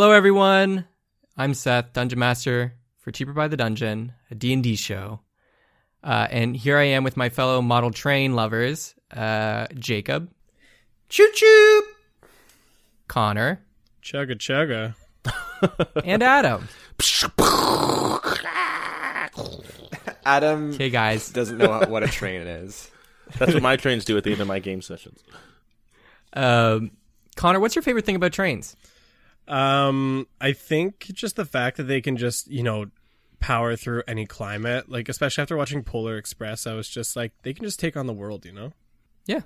Hello, everyone. I'm Seth, Dungeon Master for Cheaper by the Dungeon, a D&D show. Uh, and here I am with my fellow model train lovers, uh, Jacob, Choo choo. Connor, Chugga chugga. and Adam. Adam Okay, guys. doesn't know what a train is. That's what my trains do at the end of my game sessions. Um, Connor, what's your favorite thing about trains? Um, I think just the fact that they can just you know power through any climate, like especially after watching Polar Express, I was just like they can just take on the world, you know. Yeah.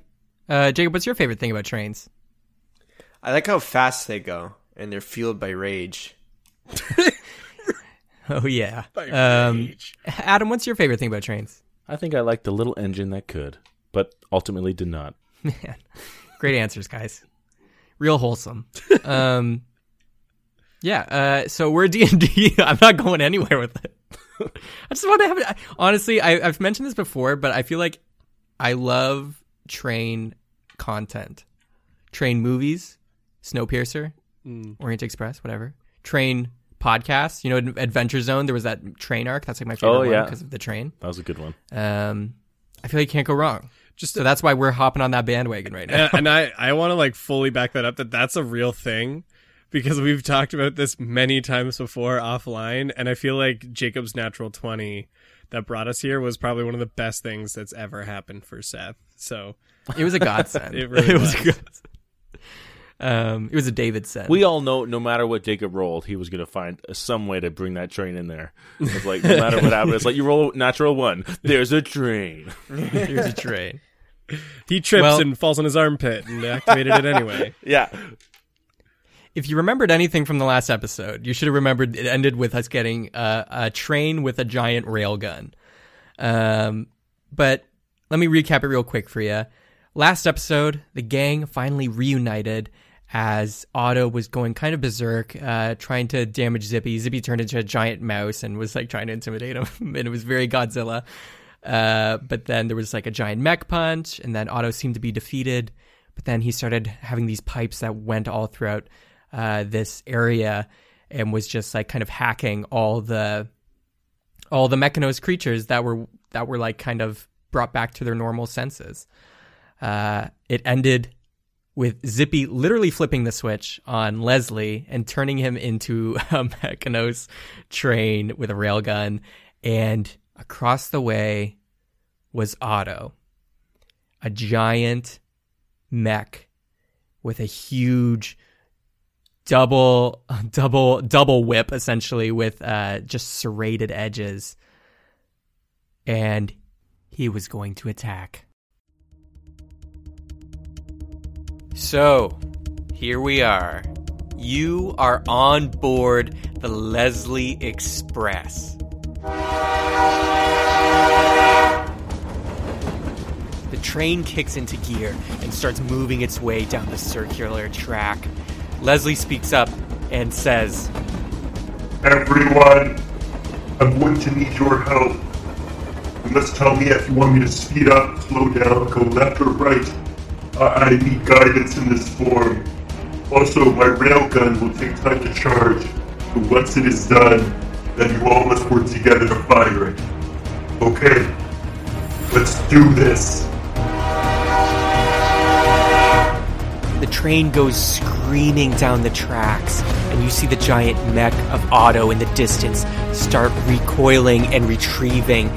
Uh, Jacob, what's your favorite thing about trains? I like how fast they go, and they're fueled by rage. Oh, yeah. By Um, rage. Adam, what's your favorite thing about trains? I think I liked the little engine that could, but ultimately did not. Man, great answers, guys. Real wholesome. Um, yeah. Uh, so we're D and D. I'm not going anywhere with it. I just want to have it. Honestly, I, I've mentioned this before, but I feel like I love train content, train movies, Snowpiercer, Mm. Orient Express, whatever. Train podcasts. You know, Adventure Zone. There was that train arc. That's like my favorite Oh, one yeah. because of the train. That was a good one. Um, I feel like you can't go wrong. Just So that's why we're hopping on that bandwagon right now. and, and I I want to like fully back that up that that's a real thing because we've talked about this many times before offline, and I feel like Jacob's natural twenty that brought us here was probably one of the best things that's ever happened for Seth. So It was a godsend. It really a was. godsend. Um, it was a David send. We all know no matter what Jacob rolled, he was going to find some way to bring that train in there. It's like, no matter what happened, it's like you roll a natural one, there's a train. there's a train. he trips Well- and falls on his armpit and activated it anyway. Yeah. If you remembered anything from the last episode, you should have remembered it ended with us getting uh, a train with a giant rail gun. Um, but let me recap it real quick for you. Last episode, the gang finally reunited as Otto was going kind of berserk, uh, trying to damage Zippy. Zippy turned into a giant mouse and was like trying to intimidate him, and it was very Godzilla. Uh, but then there was like a giant mech punch, and then Otto seemed to be defeated. But then he started having these pipes that went all throughout uh, this area, and was just like kind of hacking all the all the mechanos creatures that were that were like kind of brought back to their normal senses. Uh, it ended with Zippy literally flipping the switch on Leslie and turning him into a Mechanos train with a railgun. And across the way was Otto, a giant mech with a huge double, double, double whip, essentially with uh, just serrated edges. And he was going to attack. So, here we are. You are on board the Leslie Express. The train kicks into gear and starts moving its way down the circular track. Leslie speaks up and says, Everyone, I'm going to need your help. You must tell me if you want me to speed up, slow down, go left or right. I, I need guidance in this form. Also, my railgun will take time to charge, but once it is done, then you all must work together to fire it. Okay, let's do this. The train goes screaming down the tracks, and you see the giant mech of Otto in the distance start recoiling and retrieving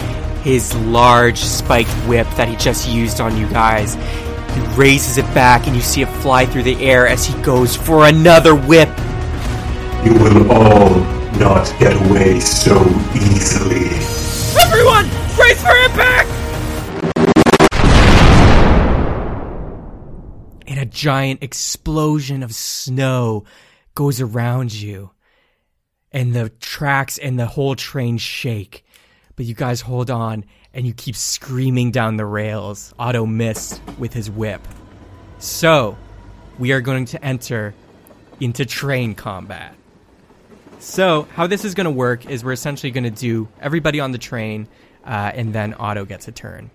his large spiked whip that he just used on you guys. He raises it back, and you see it fly through the air as he goes for another whip. You will all not get away so easily. Everyone, brace for impact! Giant explosion of snow goes around you. And the tracks and the whole train shake. But you guys hold on and you keep screaming down the rails. Otto missed with his whip. So, we are going to enter into train combat. So, how this is going to work is we're essentially going to do everybody on the train, uh, and then Otto gets a turn.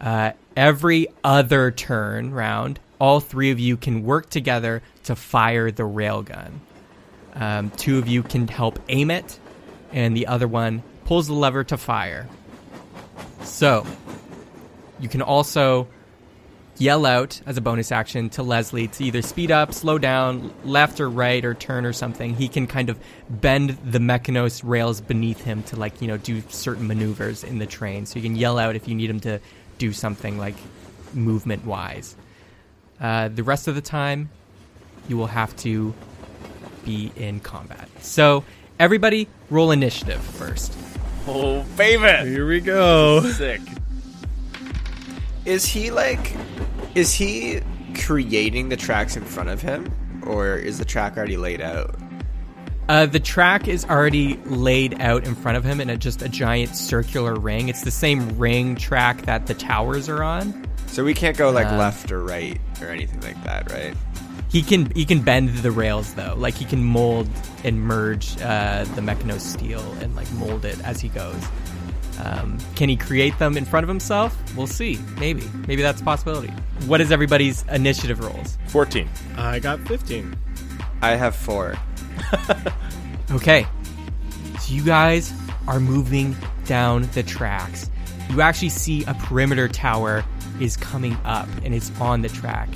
Uh, every other turn round, all three of you can work together to fire the railgun. Um, two of you can help aim it, and the other one pulls the lever to fire. So, you can also yell out as a bonus action to Leslie to either speed up, slow down, left or right, or turn or something. He can kind of bend the Mechanos rails beneath him to, like, you know, do certain maneuvers in the train. So you can yell out if you need him to do something, like, movement wise. Uh, the rest of the time, you will have to be in combat. So, everybody, roll initiative first. Oh, baby! Here we go. Sick. Is he like, is he creating the tracks in front of him, or is the track already laid out? Uh, the track is already laid out in front of him in a, just a giant circular ring. It's the same ring track that the towers are on. So we can't go like Uh, left or right or anything like that, right? He can he can bend the rails though, like he can mold and merge uh, the Mechanos steel and like mold it as he goes. Um, can he create them in front of himself? We'll see. Maybe maybe that's a possibility. What is everybody's initiative rolls? 14. I got 15. I have four. Okay. So you guys are moving down the tracks. You actually see a perimeter tower is coming up and it's on the track.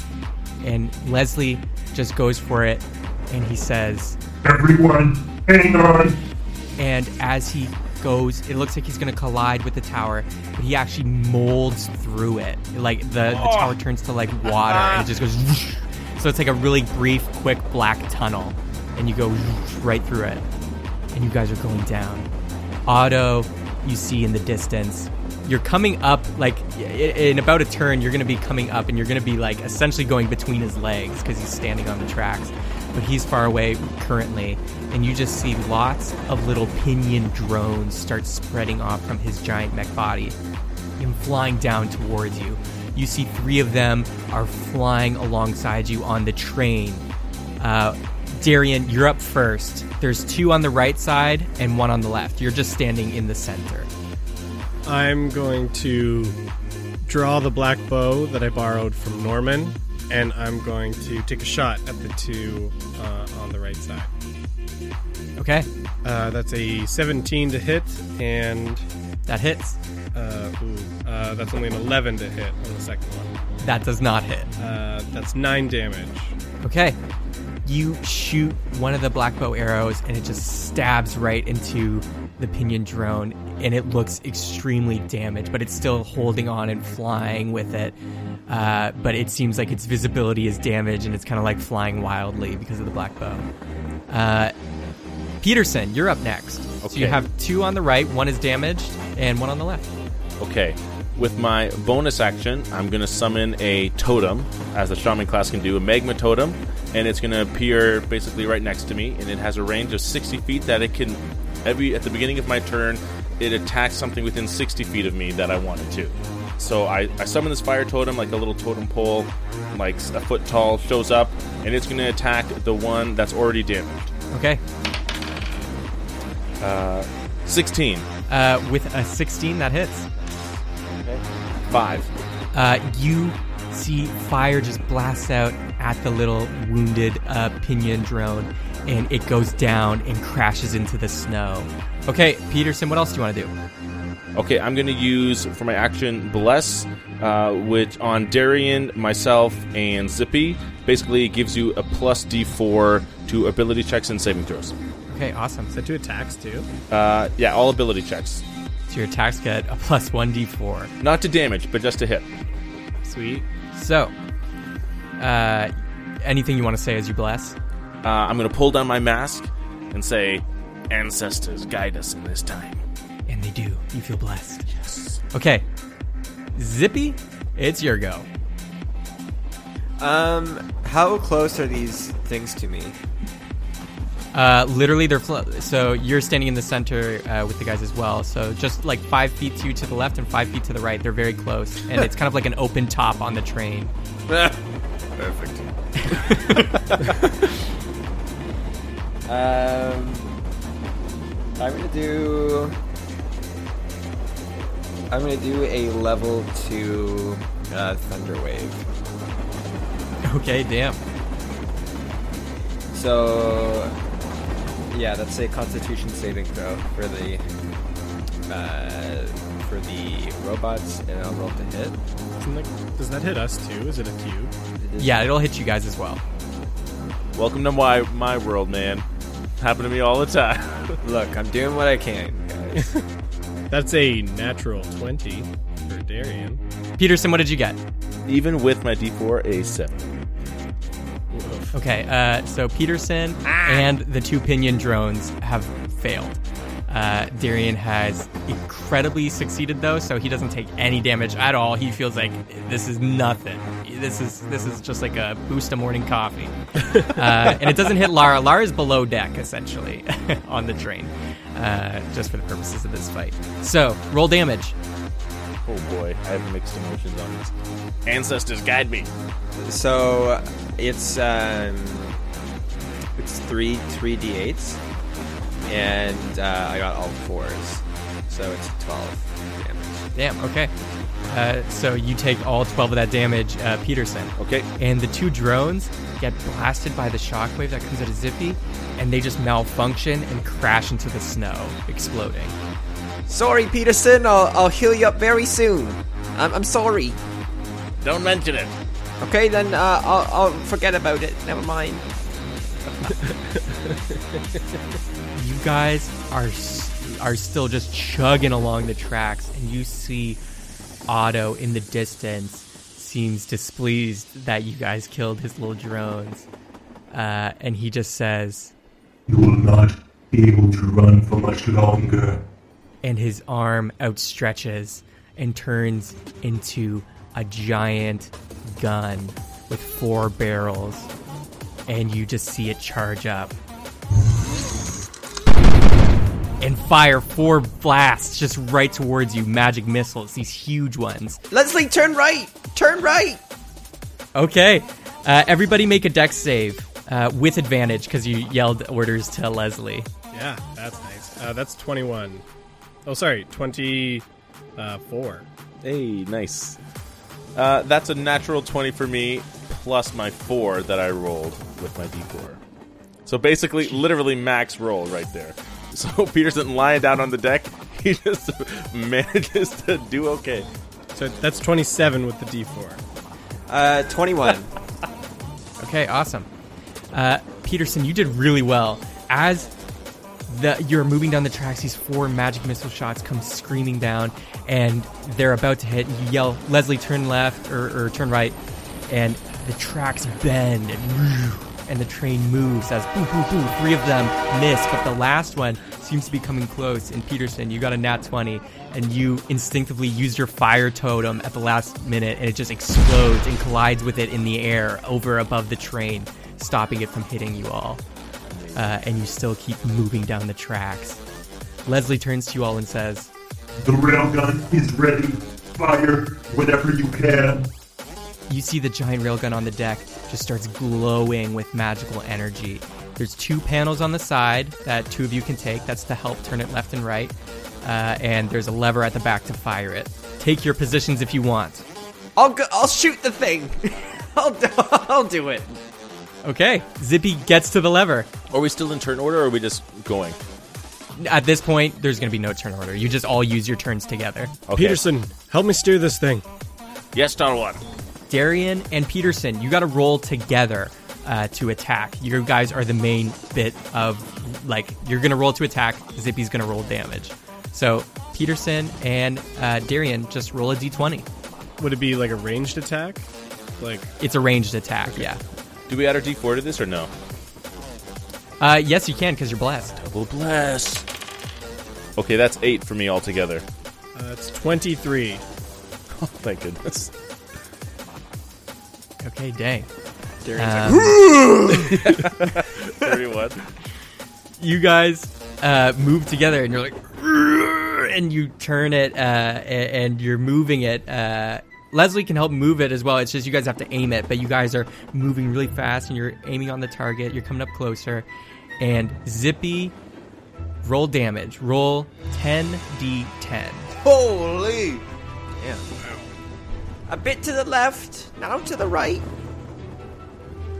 And Leslie just goes for it and he says, Everyone, hang on. and as he goes, it looks like he's going to collide with the tower, but he actually molds through it. Like the, the tower oh. turns to like water and it just goes. whoosh. So it's like a really brief, quick black tunnel, and you go right through it, and you guys are going down. Otto, you see in the distance. You're coming up like in about a turn. You're going to be coming up, and you're going to be like essentially going between his legs because he's standing on the tracks. But he's far away currently, and you just see lots of little pinion drones start spreading off from his giant mech body and flying down towards you. You see three of them are flying alongside you on the train. Uh, Darian, you're up first. There's two on the right side and one on the left. You're just standing in the center. I'm going to draw the black bow that I borrowed from Norman, and I'm going to take a shot at the two uh, on the right side. Okay, Uh, that's a 17 to hit, and that hits. uh, ooh, uh, that's only an 11 to hit on the second one. That does not hit. Uh, that's 9 damage. Okay. You shoot one of the black bow arrows and it just stabs right into the pinion drone and it looks extremely damaged, but it's still holding on and flying with it. Uh, but it seems like its visibility is damaged and it's kind of like flying wildly because of the black bow. Uh, Peterson, you're up next. okay. So you have two on the right, one is damaged, and one on the left. Okay. With my bonus action, I'm going to summon a totem, as the shaman class can do, a magma totem, and it's going to appear basically right next to me, and it has a range of 60 feet that it can, every at the beginning of my turn, it attacks something within 60 feet of me that I wanted to. So I, I summon this fire totem, like a little totem pole, like a foot tall, shows up, and it's going to attack the one that's already damaged. Okay. Uh, 16. Uh, with a 16, that hits. Five. uh, you see fire just blasts out at the little wounded uh, pinion drone, and it goes down and crashes into the snow. Okay, Peterson, what else do you want to do? Okay, I'm going to use for my action Bless, uh, which on Darian, myself, and Zippy basically gives you a plus D4 to ability checks and saving throws. Okay, awesome. Is that two attacks too? Uh, yeah, all ability checks. So your attacks get a plus 1d4. Not to damage, but just to hit. Sweet. So, uh, anything you want to say as you bless? Uh, I'm going to pull down my mask and say, Ancestors, guide us in this time. And they do. You feel blessed. Yes. Okay, Zippy, it's your go. Um, how close are these things to me? Uh, literally, they're fl- so you're standing in the center uh, with the guys as well. So just like five feet to you to the left and five feet to the right. They're very close, and it's kind of like an open top on the train. Perfect. um, I'm gonna do. I'm gonna do a level two uh, thunder wave. Okay, damn. So Yeah, that's a Constitution saving throw for the uh, for the robots, and I'll roll to hit. Isn't like- does that hit us too? Is it a cube? It is- Yeah, it'll hit you guys as well. Welcome to my my world, man. Happen to me all the time. Look, I'm doing what I can, guys. That's a natural 20 for Darian. Peterson, what did you get? Even with my D4, a seven. Okay, uh, so Peterson and the two pinion drones have failed. Uh, Darian has incredibly succeeded though, so he doesn't take any damage at all. He feels like this is nothing. This is this is just like a boost of morning coffee. uh, and it doesn't hit Lara. Lara's below deck essentially on the train, uh, just for the purposes of this fight. So roll damage. Oh boy, I have mixed emotions on this. Ancestors guide me. so it's um, it's three three d8s, and uh, I got all fours, so it's twelve damage. Damn. Okay. Uh, so you take all twelve of that damage, uh, Peterson. Okay. and the two drones get blasted by the shockwave that comes out of Zippy, and they just malfunction and crash into the snow, exploding. Sorry, Peterson. I'll I'll heal you up very soon. I'm I'm sorry. Don't mention it. Okay, then uh, I'll I'll forget about it. Never mind. You guys are are still just chugging along the tracks, and you see Otto in the distance seems displeased that you guys killed his little drones, uh, and he just says, You will not be able to run for much longer. And his arm outstretches and turns into a giant gun with four barrels, and you just see it charge up. And fire four blasts just right towards you, magic missiles, these huge ones. Leslie, turn right. Turn right. Okay, uh, everybody make a dex save uh, with advantage because you yelled orders to Leslie. Yeah, that's nice. Uh, that's 21. Oh, sorry, 24. Hey, nice. Uh, that's a natural 20 for me, plus my 4 that I rolled with my d4. So basically, literally max roll right there. So Peterson lying down on the deck, he just manages to do okay. So that's 27 with the D4. Uh, twenty-one. Okay, awesome. Uh, Peterson, you did really well. As the you're moving down the tracks, these four magic missile shots come screaming down, and they're about to hit. You yell, "Leslie, turn left or, or turn right," and the tracks bend and and the train moves as boo boo boo. Three of them miss, but the last one seems to be coming close. And Peterson, you got a nat twenty, and you instinctively use your fire totem at the last minute, and it just explodes and collides with it in the air over above the train, stopping it from hitting you all. Uh, and you still keep moving down the tracks. Leslie turns to you all and says, The railgun is ready. Fire whenever you can. You see the giant railgun on the deck just starts glowing with magical energy. There's two panels on the side that two of you can take. That's to help turn it left and right. Uh, and there's a lever at the back to fire it. Take your positions if you want. I'll go, I'll shoot the thing. I'll do, I'll do it. Okay, Zippy gets to the lever. Are we still in turn order or are we just going? At this point, there's going to be no turn order. You just all use your turns together. Okay. Peterson, help me steer this thing. Yes, Star One. Darian and Peterson, you got to roll together uh, to attack. You guys are the main bit of like you're gonna roll to attack. Zippy's gonna roll damage. So Peterson and uh, Darian just roll a d20. Would it be like a ranged attack? Like, It's a ranged attack. Yeah. Do we add our d4 to this or no? Uh, yes, you can because you're blessed. Double bless. Okay, that's 8 for me altogether. uh, it's 23. Thank goodness. Okay, dang. Darian's Um, 31. you guys uh, move together and you're like and you turn it uh, a- and you're moving it uh, leslie can help move it as well it's just you guys have to aim it but you guys are moving really fast and you're aiming on the target you're coming up closer and zippy roll damage roll 10d10 Holy! Yeah. A bit to the left, now to the right.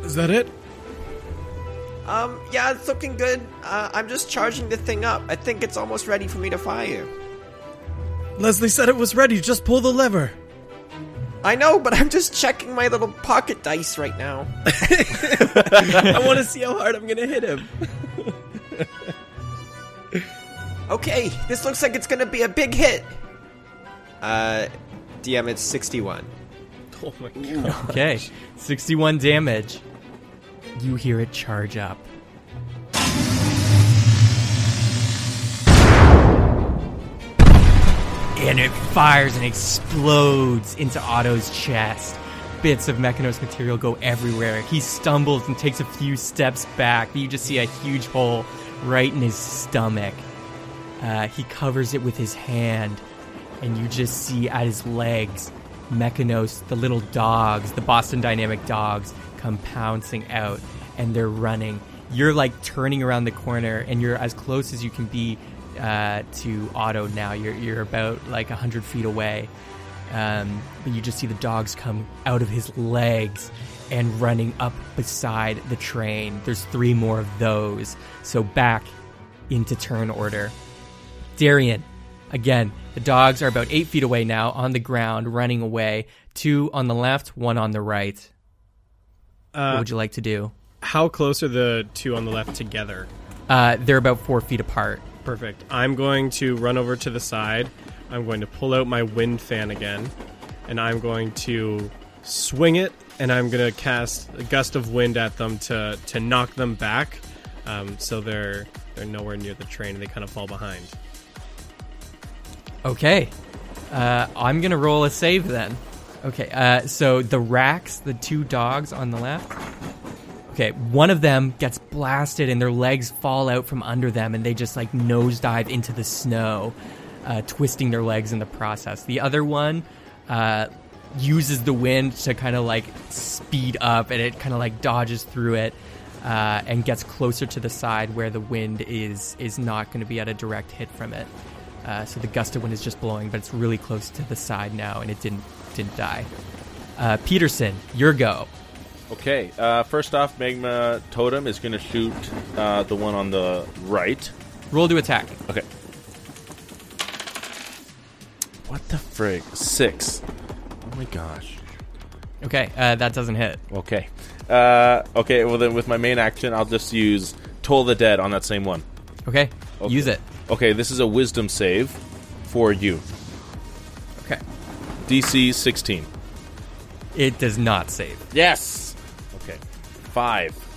Is that it? Um, yeah, it's looking good. Uh, I'm just charging the thing up. I think it's almost ready for me to fire. Leslie said it was ready. Just pull the lever. I know, but I'm just checking my little pocket dice right now. I want to see how hard I'm gonna hit him. Okay, this looks like it's gonna be a big hit. Uh, DM, it's 61. Oh my god. Okay, 61 damage. You hear it charge up. And it fires and explodes into Otto's chest. Bits of Mechanos material go everywhere. He stumbles and takes a few steps back. You just see a huge hole right in his stomach. Uh, he covers it with his hand, and you just see at his legs Mechanos, the little dogs, the Boston Dynamic dogs, come pouncing out, and they're running. You're like turning around the corner, and you're as close as you can be uh, to Otto now. You're you're about like hundred feet away, um, but you just see the dogs come out of his legs and running up beside the train. There's three more of those, so back into turn order. Darian, again, the dogs are about eight feet away now on the ground, running away. Two on the left, one on the right. what Uh, would you like to do? how close are the two on the left together? Uh, they're about four feet apart. Perfect. I'm going to run over to the side. I'm going to pull out my wind fan again, and I'm going to swing it, and I'm going to cast a gust of wind at them to to knock them back, um, so they're they're nowhere near the train and they kind of fall behind. Okay. Uh, I'm going to roll a save then. Okay, uh, so the racks, the two dogs on the left. Okay, one of them gets blasted and their legs fall out from under them and they just like nosedive into the snow, uh, twisting their legs in the process. The other one uh, uses the wind to kind of like speed up and it kind of like dodges through it uh, and gets closer to the side where the wind is is not going to be at a direct hit from it. Uh, so the gust of wind is just blowing, but it's really close to the side now, and it didn't didn't die. Uh, Peterson, your go. Okay, uh, first off, Magma Totem is going to shoot uh, the one on the right. Roll to attack. Okay. What the frig? Six. Oh my gosh. Okay, uh, that doesn't hit. Okay. Uh, okay, well then with my main action, I'll just use Toll the Dead on that same one. Okay, Okay. use it. Okay, this is a wisdom save for you. Okay, DC 16. it does not save. Yes! Okay. Five.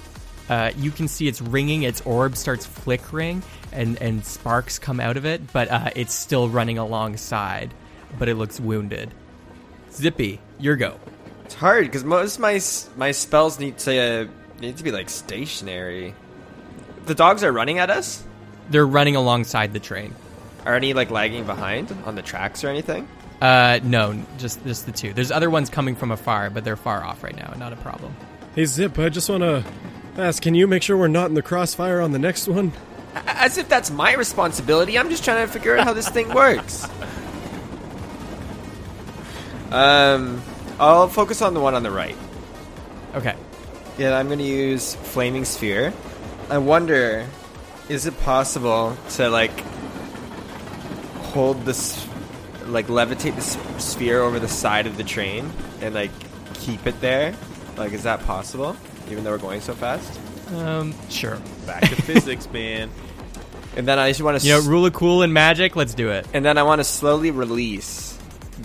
Uh, you can see it's ringing. Its orb starts flickering, and and sparks come out of it, but uh, it's still running alongside. But it looks wounded. Zippy, your go. It's hard because most of my my spells need to need to be like stationary. The dogs are running at us. They're running alongside the train. Are any like lagging behind on the tracks or anything? Uh, no, just just the two. There's other ones coming from afar, but they're far off right now. Not a problem. Hey Zip, I just want to ask, can you make sure we're not in the crossfire on the next one? As if that's my responsibility. I'm just trying to figure out how this thing works. Um, I'll focus on the one on the right. Okay. Yeah, I'm gonna use flaming sphere. I wonder, is it possible to like hold this, like levitate the sphere over the side of the train and like keep it there? Like, is that possible? Even though we're going so fast. Um, sure. Back to physics, man. And then I just want to, You know, rule of cool and magic. Let's do it. and then I want to slowly release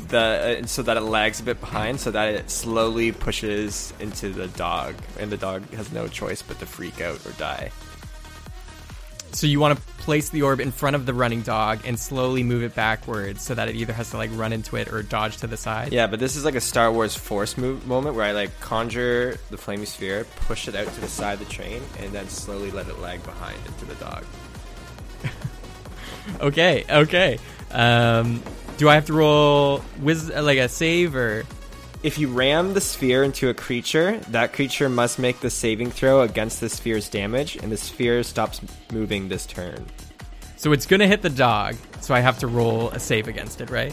the uh, so that it lags a bit behind, so that it slowly pushes into the dog, and the dog has no choice but to freak out or die. So you want to place the orb in front of the running dog and slowly move it backwards so that it either has to like run into it or dodge to the side. Yeah, but this is like a Star Wars Force move moment where I like conjure the flaming sphere, push it out to the side of the train, and then slowly let it lag behind into the dog. Okay. Okay. Um, do I have to roll wiz like a save or? If you ram the sphere into a creature, that creature must make the saving throw against the sphere's damage, and the sphere stops moving this turn. So it's gonna hit the dog. So I have to roll a save against it, right?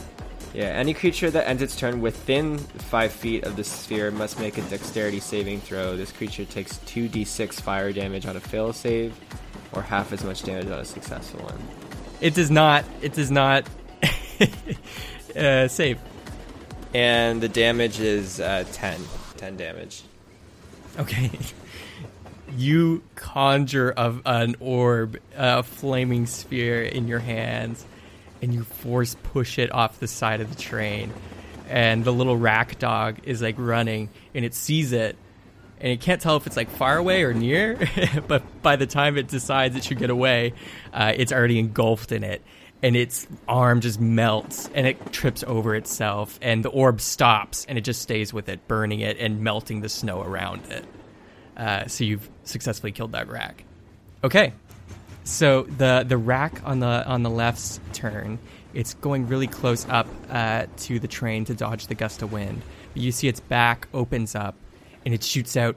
Yeah, any creature that ends its turn within five feet of the sphere must make a dexterity saving throw. This creature takes 2d6 fire damage on a fail save, or half as much damage on a successful one. It does not. It does not uh, save. And the damage is uh, 10. 10 damage. Okay. You conjure of an orb, a flaming sphere in your hands, and you force push it off the side of the train. And the little rack dog is like running, and it sees it, and it can't tell if it's like far away or near. but by the time it decides it should get away, uh, it's already engulfed in it, and its arm just melts, and it trips over itself, and the orb stops, and it just stays with it, burning it and melting the snow around it. Uh, so you've successfully killed that rack. Okay, so the the rack on the on the left's turn, it's going really close up uh, to the train to dodge the gust of wind. But you see its back opens up, and it shoots out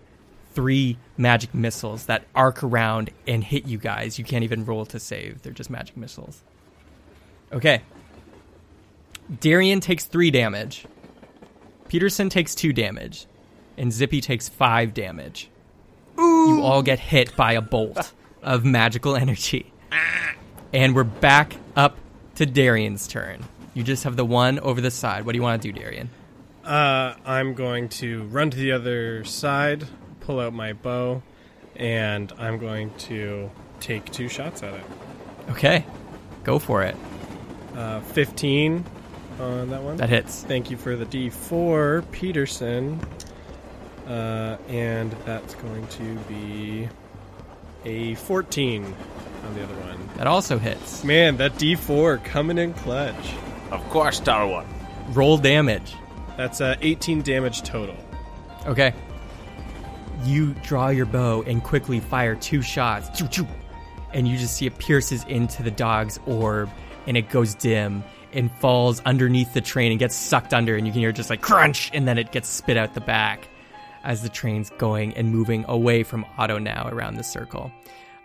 three magic missiles that arc around and hit you guys. You can't even roll to save; they're just magic missiles. Okay. Darian takes three damage. Peterson takes two damage, and Zippy takes five damage. You all get hit by a bolt of magical energy. And we're back up to Darian's turn. You just have the one over the side. What do you want to do, Darian? Uh, I'm going to run to the other side, pull out my bow, and I'm going to take two shots at it. Okay, go for it. Uh, 15 on that one. That hits. Thank you for the D4, Peterson. Uh, and that's going to be a 14 on the other one. That also hits. Man, that D4 coming in clutch. Of course, Star One. Roll damage. That's uh, 18 damage total. Okay. You draw your bow and quickly fire two shots. Choo, choo. And you just see it pierces into the dog's orb and it goes dim and falls underneath the train and gets sucked under and you can hear just like crunch and then it gets spit out the back as the train's going and moving away from Otto now around the circle.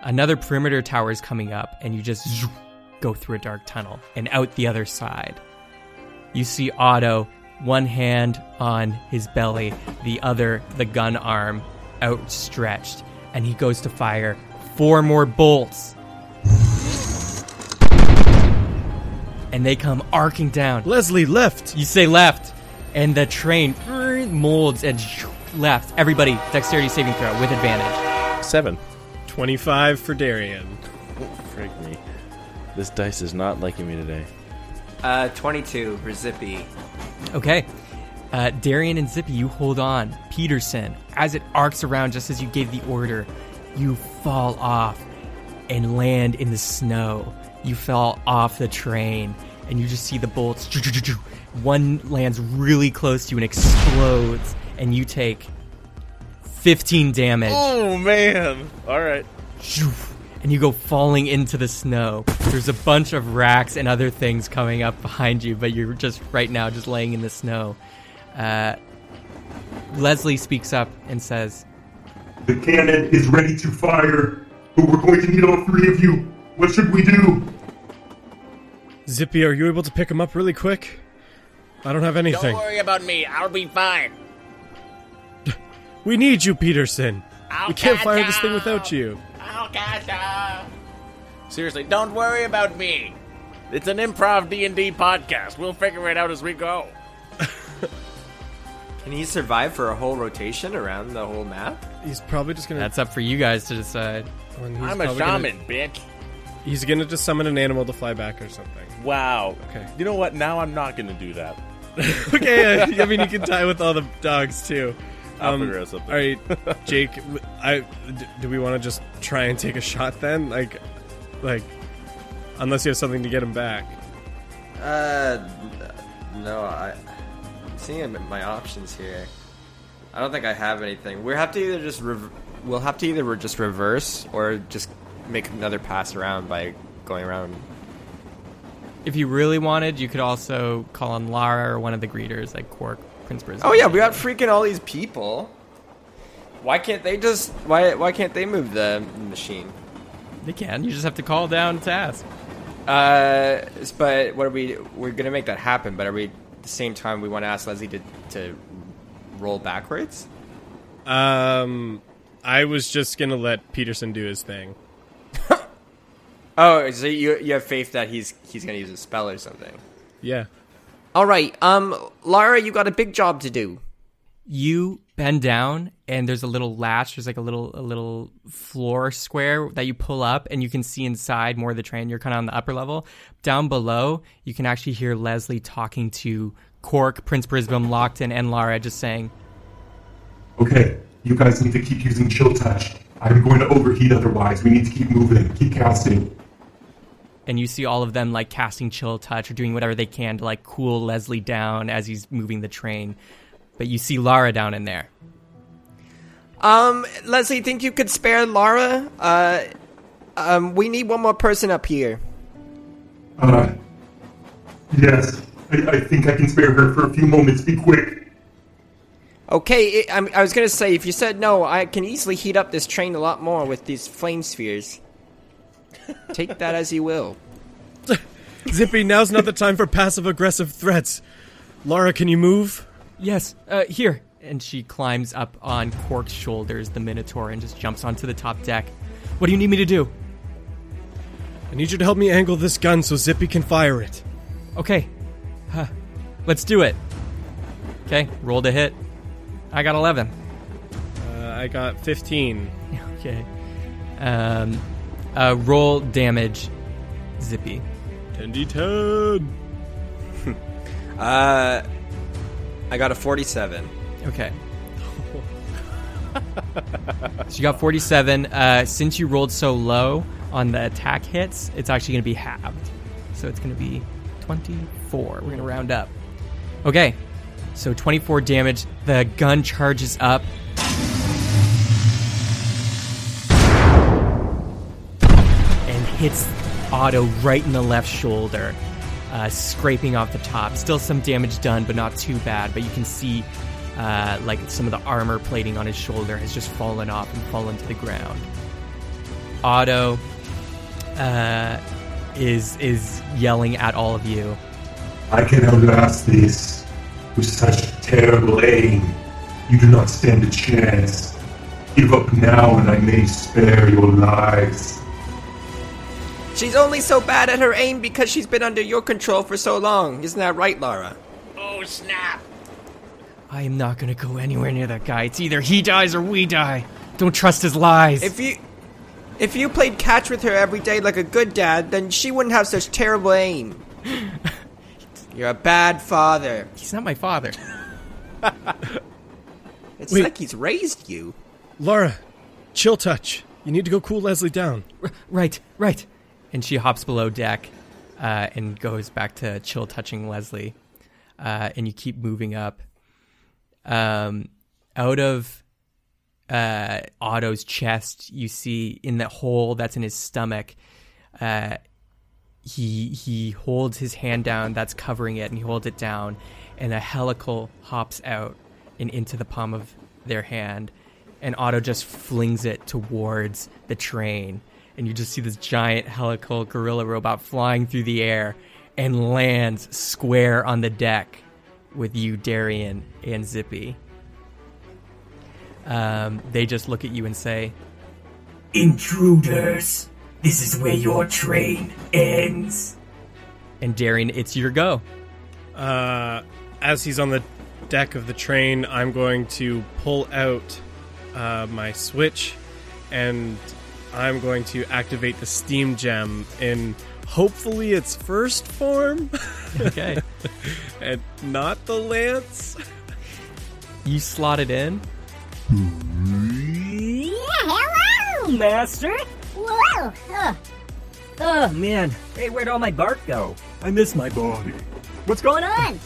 Another perimeter tower is coming up and you just go through a dark tunnel and out the other side. You see Otto, one hand on his belly, the other, the gun arm, outstretched, and he goes to fire four more bolts. And they come arcing down. Leslie left. You say left, and the train molds and left. Everybody, dexterity saving throw with advantage. Seven. 25 for Darian. Frig me. This dice is not liking me today. Uh, 22 for Zippy. Okay. Uh, Darian and Zippy, you hold on. Peterson, as it arcs around just as you gave the order, you fall off and land in the snow. You fall off the train, and you just see the bolts. One lands really close to you and explodes, and you take 15 damage. Oh man! All right. and you go falling into the snow. There's a bunch of racks and other things coming up behind you, but you're just right now just laying in the snow. Uh, Leslie speaks up and says, The cannon is ready to fire, but we're going to need all three of you. What should we do? Zippy, are you able to pick him up really quick? I don't have anything. Don't worry about me. I'll be fine. We need you, Peterson. I'll we can't catch fire this thing without you. I'll catch ya. Seriously, don't worry about me. It's an improv D and D podcast. We'll figure it out as we go. Can he survive for a whole rotation around the whole map? He's probably just gonna. That's up for you guys to decide. I'm a probably gonna- shaman, bitch. he's gonna just summon an animal to fly back or something. Wow. Okay. You know what? Now I'm not going to do that. okay, uh, I mean you can tie with all the dogs too. I'll figure out something. All right, Jake. w- I d- do we want to just try and take a shot then? Like, like, unless you have something to get him back. Uh, no, I. I'm seeing my options here. I don't think I have anything. We have to either just rev- we'll have to either re- just reverse or just make another pass around by going around. If you really wanted, you could also call on Lara or one of the greeters, like Quark, Prince Brisbane. Oh yeah, we got freaking all these people. Why can't they just why why can't they move the machine? They can. You just have to call down to ask. Uh, but what are we? We're gonna make that happen. But are we at the same time? We want to ask Leslie to to roll backwards. Um, I was just gonna let Peterson do his thing. Oh, so you you have faith that he's he's gonna use a spell or something? Yeah. All right. Um, Lara, you got a big job to do. you bend down and there's a little latch there's like a little a little floor square that you pull up and you can see inside more of the train you're kind of on the upper level down below you can actually hear leslie talking to cork prince brisbane lockton and lara just saying Okay, you guys need to keep using chill touch. I'm going to overheat otherwise. We need to keep moving, keep casting. And you see all of them like casting chill touch or doing whatever they can to like cool leslie down as he's moving the train but you see lara down in there Um, Leslie, think you could spare Lara? Uh, um, we need one more person up here. Uh, yes, I, I think I can spare her for a few moments. Be quick. Okay, i I'm, I was gonna say if you said no, I can easily heat up this train a lot more with these flame spheres. Take that as you will. Zippy, now's not the time for passive aggressive threats. Laura, can you move? Yes, uh, here. And she climbs up on Cork's shoulders, the Minotaur, and just jumps onto the top deck. What do you need me to do? I need you to help me angle this gun so Zippy can fire it. Okay, huh. let's do it. Okay, roll to hit. I got 11. Uh, I got 15. Okay. Um, uh, roll damage, Zippy. 10d10. Uh, I got a 47. Okay. so you got 47. Uh, since you rolled so low on the attack hits, it's actually going to be halved. So it's going to be 24. We're going to round up. Okay. So 24 damage. The gun charges up. Hits Otto right in the left shoulder, uh, scraping off the top. Still some damage done, but not too bad. But you can see uh, like some of the armor plating on his shoulder has just fallen off and fallen to the ground. Otto uh, is is yelling at all of you. I can outlast this with such terrible aim. You do not stand a chance. Give up now, and I may spare your lives. She's only so bad at her aim because she's been under your control for so long. Isn't that right, Lara? Oh, snap. I am not going to go anywhere near that guy. It's either he dies or we die. Don't trust his lies. If you if you played catch with her every day like a good dad, then she wouldn't have such terrible aim. You're a bad father. He's not my father. It's Wait. like he's raised you. Laura, chill touch. You need to go cool Leslie down. right, right. And she hops below deck uh, and goes back to chill touching Leslie. Uh, and you keep moving up. Um, out of uh, Otto's chest, you see in the hole that's in his stomach, uh, he he holds his hand down that's covering it, and he holds it down, and a helical hops out and into the palm of their hand, and Otto just flings it towards the train, and you just see this giant helical gorilla robot flying through the air and lands square on the deck with you, Darian, and Zippy. Um, they just look at you and say, Intruders, this is where your train ends. and Darian, it's your go. Uh, as he's on the deck of the train, I'm going to pull out uh, my switch and I'm going to activate the steam gem in hopefully its first form Okay. and not the lance. you slot it in. Hello, Master. Whoa. Oh. oh, man. Hey, where'd all my bark go? I miss my body. What's going on?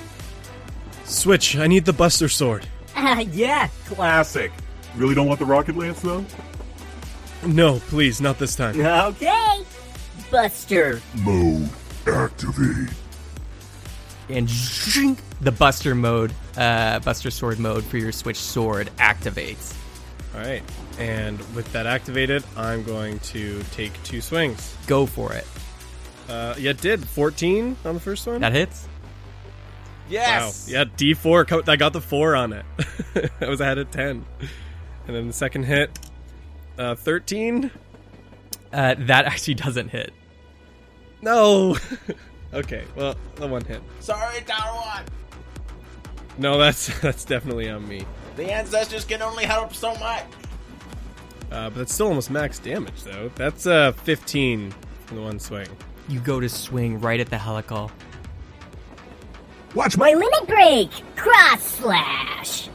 Switch, I need the Buster Sword. Uh, yeah. Classic. Really don't want the rocket lance though? No, please, not this time. Okay. Buster. Mode activate. and zhink, the Buster mode, uh, Buster Sword mode for your Switch Sword activates. All right, and with that activated, I'm going to take two swings. Go for it. Uh, yeah, it did 14 on the first one. That hits. Yes. Wow. Yeah, D4. I got the four on it. I was ahead of 10. And then the second hit, uh, 13. Uh, that actually doesn't hit. No. okay, well, the one hit. Sorry, Tower One. No, that's that's definitely on me. The ancestors can only help so much. Uh, but that's still almost max damage, though. That's uh 15 from the one swing. You go to swing right at the helical. Watch my limit break! Cross slash!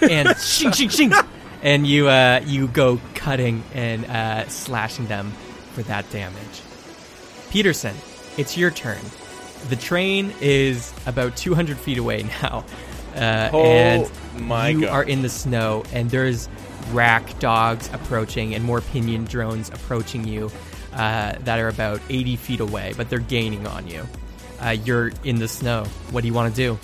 and shing shing shing, and you uh, you go cutting and uh, slashing them for that damage. Peterson, it's your turn. The train is about 200 feet away now, uh, Oh and my you God. are in the snow, and there's rack dogs approaching and more pinion drones approaching you uh, that are about 80 feet away, but they're gaining on you. Uh, you're in the snow. What do you want to do?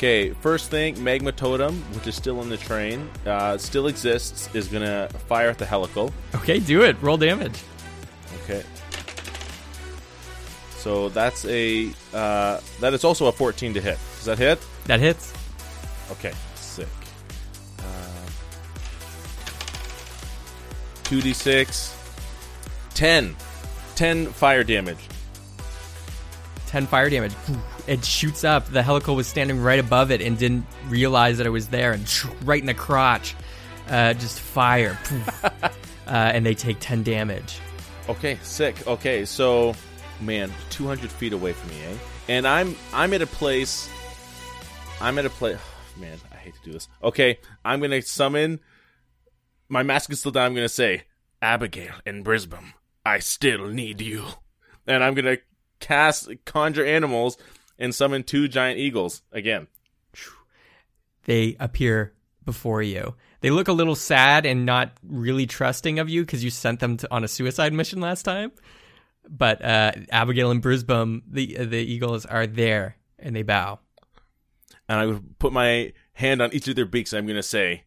Okay, first thing, Magma Totem, which is still in the train, uh, still exists, is gonna fire at the helical. Okay, do it. Roll damage. Okay. So that's a uh, that is also a 14 to hit. Does that hit? That hits. Okay, sick. Uh, 2d6, 10, 10 fire damage. 10 fire damage. It shoots up. The helical was standing right above it and didn't realize that it was there, and right in the crotch, uh, just fire. uh, and they take 10 damage. Okay, sick. Okay, so man, 200 feet away from me, eh? And I'm I'm at a place. I'm at a place. man, I hate to do this. Okay, I'm gonna summon. My mask is still down. I'm gonna say, Abigail in Brisbane, I still need you, and I'm gonna cast conjure animals and summon two giant eagles again. They appear before you. They look a little sad and not really trusting of you because you sent them to, on a suicide mission last time. But uh, Abigail and Brisbane, the the eagles are there and they bow. and I would put my hand on each of their beaks, I'm going to say,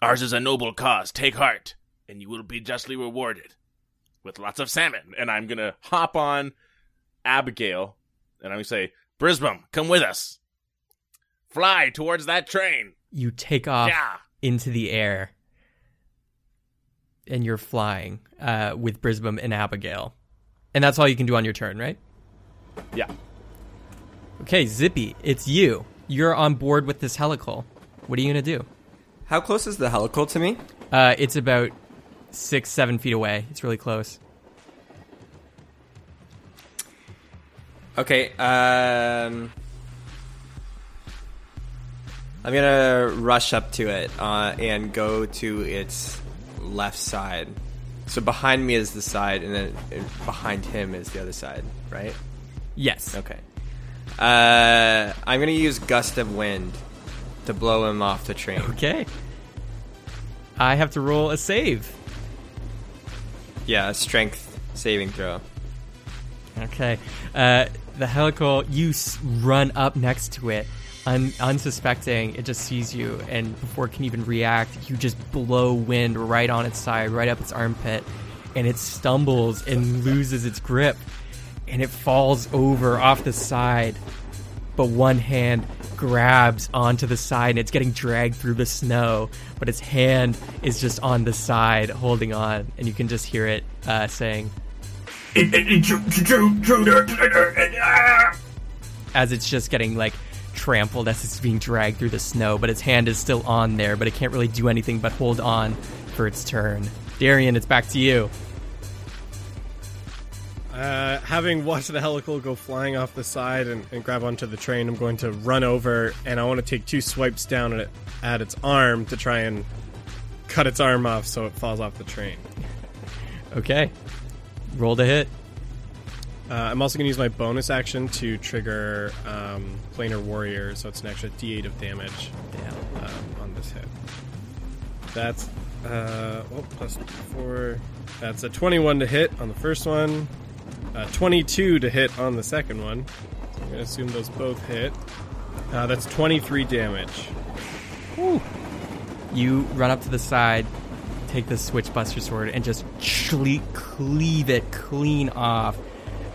Ours is a noble cause. Take heart, and you will be justly rewarded with lots of salmon. and I'm going to hop on Abigail, and I'm going to say, Brisbane, come with us. Fly towards that train. You take off Yeah. into the air and you're flying uh, with Brisbane and Abigail. And that's all you can do on your turn, right? Yeah. Okay, Zippy, it's you. You're on board with this helical. What are you going to do? How close is the helical to me? Uh, it's about six, seven feet away. It's really close. Okay, um. I'm gonna rush up to it uh, and go to its left side. So behind me is the side, and then behind him is the other side, right? Yes. Okay. Uh, I'm gonna use gust of wind to blow him off the train. Okay. I have to roll a save. Yeah, a strength saving throw. Okay. Uh, the helical, you run up next to it, un- unsuspecting. It just sees you, and before it can even react, you just blow wind right on its side, right up its armpit, and it stumbles and loses its grip, and it falls over off the side. But one hand grabs onto the side, and it's getting dragged through the snow. But its hand is just on the side, holding on, and you can just hear it uh, saying, as it's just getting like trampled as it's being dragged through the snow, but its hand is still on there, but it can't really do anything but hold on for its turn. Darian, it's back to you. Uh, having watched the helical go flying off the side and, and grab onto the train, I'm going to run over and I want to take two swipes down at, it, at its arm to try and cut its arm off so it falls off the train. Okay. Roll to hit. Uh, I'm also going to use my bonus action to trigger um, Planar Warrior, so it's an extra d8 of damage Damn. um, on this hit. That's uh, oh, plus four. That's a 21 to hit on the first one, uh, 22 to hit on the second one. So I'm going to assume those both hit. Uh, that's 23 damage. You run up to the side, take the Switchbuster sword, and just cle- cleave it clean off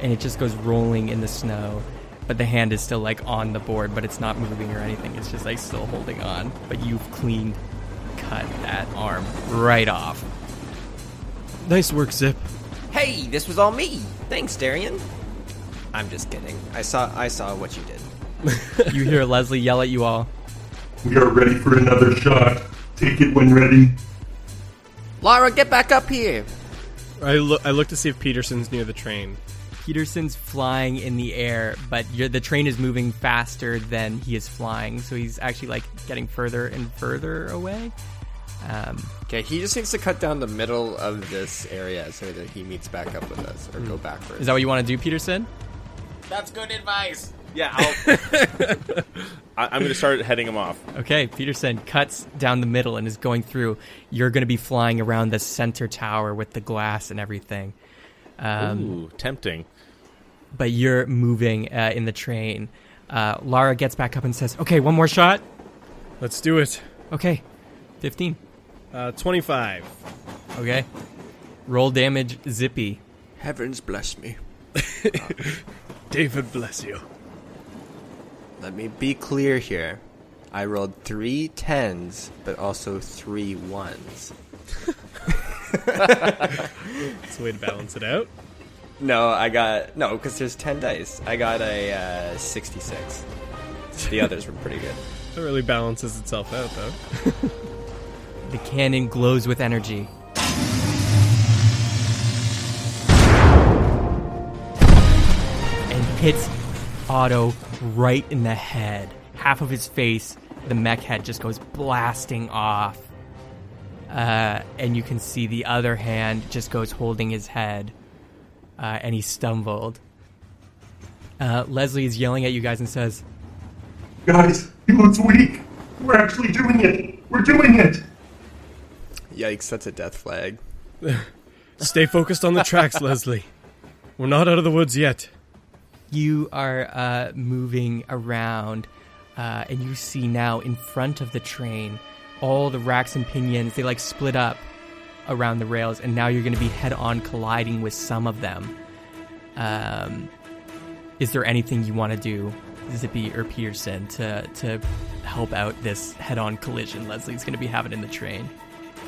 and it just goes rolling in the snow. But the hand is still like on the board, but it's not moving or anything. It's just like still holding on. But you've clean cut that arm right off. Nice work, Zip. Hey, this was all me. Thanks, Darian. I'm just kidding. I saw I saw what you did. You hear Leslie yell at you all. We are ready for another shot. Take it when ready. Lara, get back up here. I look. I look to see if Peterson's near the train. Peterson's flying in the air, but you're, the train is moving faster than he is flying, so he's actually like getting further and further away. Um, Okay, he just needs to cut down the middle of this area so that he meets back up with us, or go backwards. is that what you want to do, Peterson? That's good advice. Yeah, I'll, I, I'm going to start heading him off. Okay, Peterson cuts down the middle and is going through. You're going to be flying around the center tower with the glass and everything. Um, Ooh, tempting. but you're moving uh, in the train. Uh, Lara gets back up and says, "Okay, one more shot." Let's do it. Okay, fifteen. Uh, Twenty-five. Okay, roll damage, Zippy. Heavens bless me. David bless you. Let me be clear here. I rolled three tens, but also three ones. That's a way to balance it out. No, I got no, because there's ten dice. I got a uh, sixty-six. The others were pretty good. It really balances itself out, though. The cannon glows with energy. And hits Otto right in the head. Half of his face, the mech head, just goes blasting off. Uh, and you can see the other hand just goes holding his head. Uh, and he stumbled. Uh, Leslie is yelling at you guys and says, Guys, he looks weak. We're actually doing it. We're doing it. Yikes! That's a death flag. Stay focused on the tracks, Leslie. We're not out of the woods yet. You are uh, moving around, uh, and you see now in front of the train all the racks and pinions. They like split up around the rails, and now you're going to be head on colliding with some of them. Um, is there anything you want to do, Zippy or Peterson, to to help out this head on collision Leslie's going to be having in the train?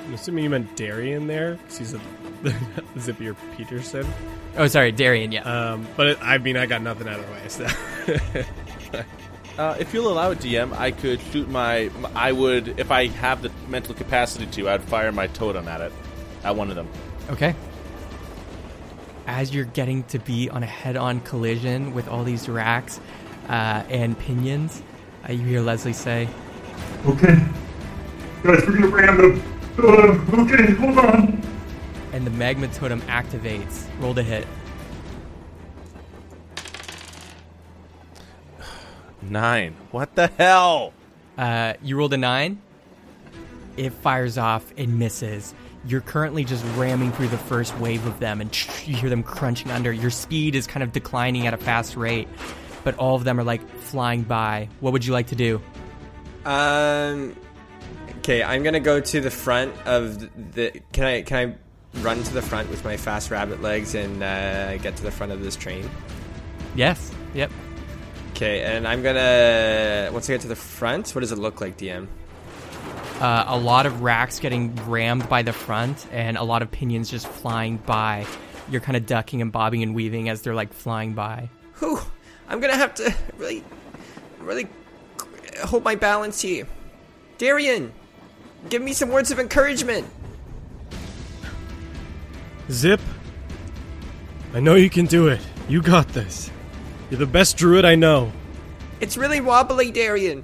I'm assuming you meant Darian there, because he's a Zippy Peterson. Oh, sorry, Darian. Yeah. Um, but it, I mean, I got nothing out of the way. So. Uh, if you'll allow it, DM, I could shoot my. I would, if I have the mental capacity to, I'd fire my totem at it, at one of them. Okay. As you're getting to be on a head-on collision with all these racks uh, and pinions, uh, you hear Leslie say, Okay. Guys, we're gonna ram them. Uh, okay, hold on. and the magma totem activates. Roll to hit. Nine. What the hell? Uh, you rolled a nine. It fires off and misses. You're currently just ramming through the first wave of them, and you hear them crunching under. Your speed is kind of declining at a fast rate, but all of them are like flying by. What would you like to do? Um. Okay, I'm gonna go to the front of the. Can I can I run to the front with my fast rabbit legs and uh, get to the front of this train? Yes. Yep. Okay, and I'm gonna once I get to the front. What does it look like, DM? uh, a lot of racks getting rammed by the front and a lot of pinions just flying by. You're kind of ducking and bobbing and weaving as they're like flying by. Whew, I'm gonna have to really, really hold my balance here. Darian, give me some words of encouragement. Zip, I know you can do it. You got this. You're the best druid I know. It's really wobbly, Darian.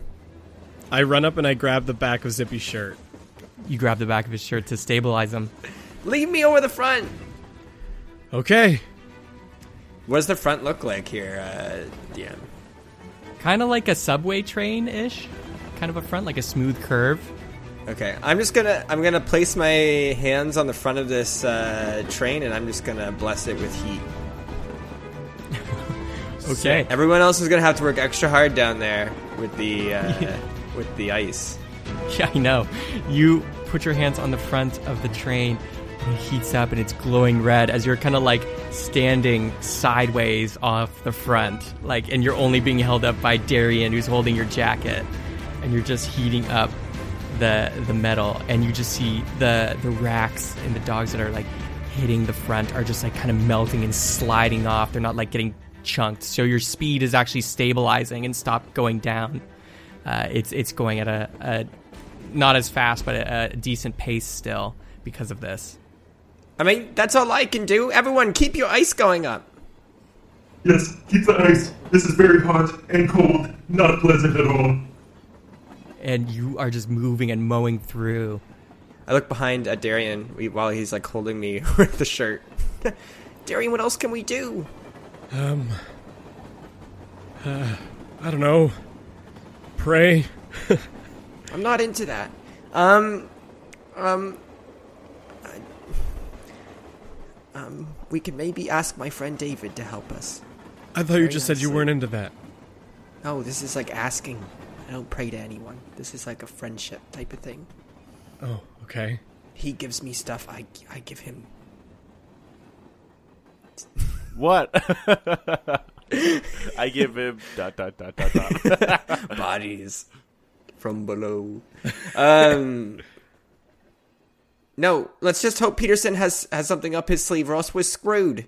I run up and I grab the back of Zippy's shirt. You grab the back of his shirt to stabilize him. Leave me over the front. Okay. What does the front look like here, uh, DM? Kind of like a subway train ish. Kind of a front, like a smooth curve. Okay, I'm just gonna I'm gonna place my hands on the front of this uh, train and I'm just gonna bless it with heat. Okay. Everyone else is gonna have to work extra hard down there with the uh, with the ice. Yeah, I know. You put your hands on the front of the train, And it heats up and it's glowing red as you're kind of like standing sideways off the front, like, and you're only being held up by Darian, who's holding your jacket, and you're just heating up the the metal, and you just see the the racks and the dogs that are like hitting the front are just like kind of melting and sliding off. They're not like getting chunked, so your speed is actually stabilizing and stop going down. Uh, it's it's going at a, a not as fast, but a, a decent pace still because of this. I mean, that's all I can do. Everyone, keep your ice going up. Yes, keep the ice. This is very hot and cold. Not pleasant at all. And you are just moving and mowing through. I look behind at Darian while he's like holding me with the shirt. Darian, what else can we do? Um. Uh, I don't know. Pray. I'm not into that. Um, um, I- um, we could maybe ask my friend David to help us. I thought you Very just said you weren't into that. No, this is like asking. I don't pray to anyone. This is like a friendship type of thing. Oh, okay. He gives me stuff. I I give him. What? I give him dot dot dot dot dot. bodies from below. Um. No, let's just hope Peterson has has something up his sleeve, or else we're screwed.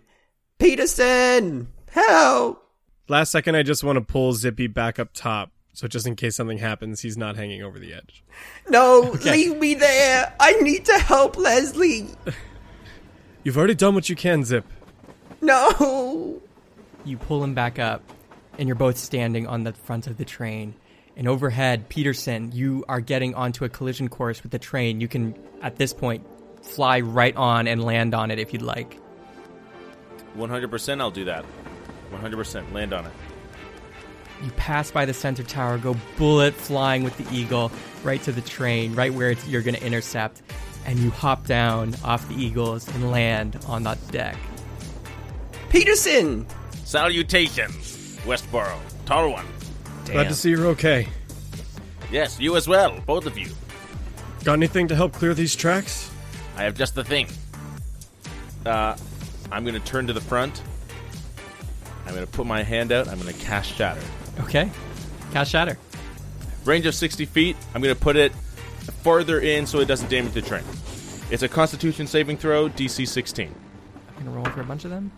Peterson, help! Last second, I just want to pull Zippy back up top, so just in case something happens, he's not hanging over the edge. No, leave me there. I need to help Leslie. You've already done what you can, Zip. No. You pull him back up, and you're both standing on the front of the train. And overhead, Peterson, you are getting onto a collision course with the train. You can, at this point, fly right on and land on it if you'd like. 100% I'll do that. 100% land on it. You pass by the center tower, go bullet flying with the eagle right to the train, right where it's, you're going to intercept, and you hop down off the eagles and land on that deck. Peterson! Salutations, Westboro. Tall one. Glad to see you're okay. Yes, you as well, both of you. Got anything to help clear these tracks? I have just the thing. Uh, I'm going to turn to the front. I'm going to put my hand out. I'm going to cast Shatter. Okay. Cast Shatter. Range of 60 feet. I'm going to put it farther in so it doesn't damage the train. It's a Constitution saving throw, DC 16. I'm going to roll for a bunch of them.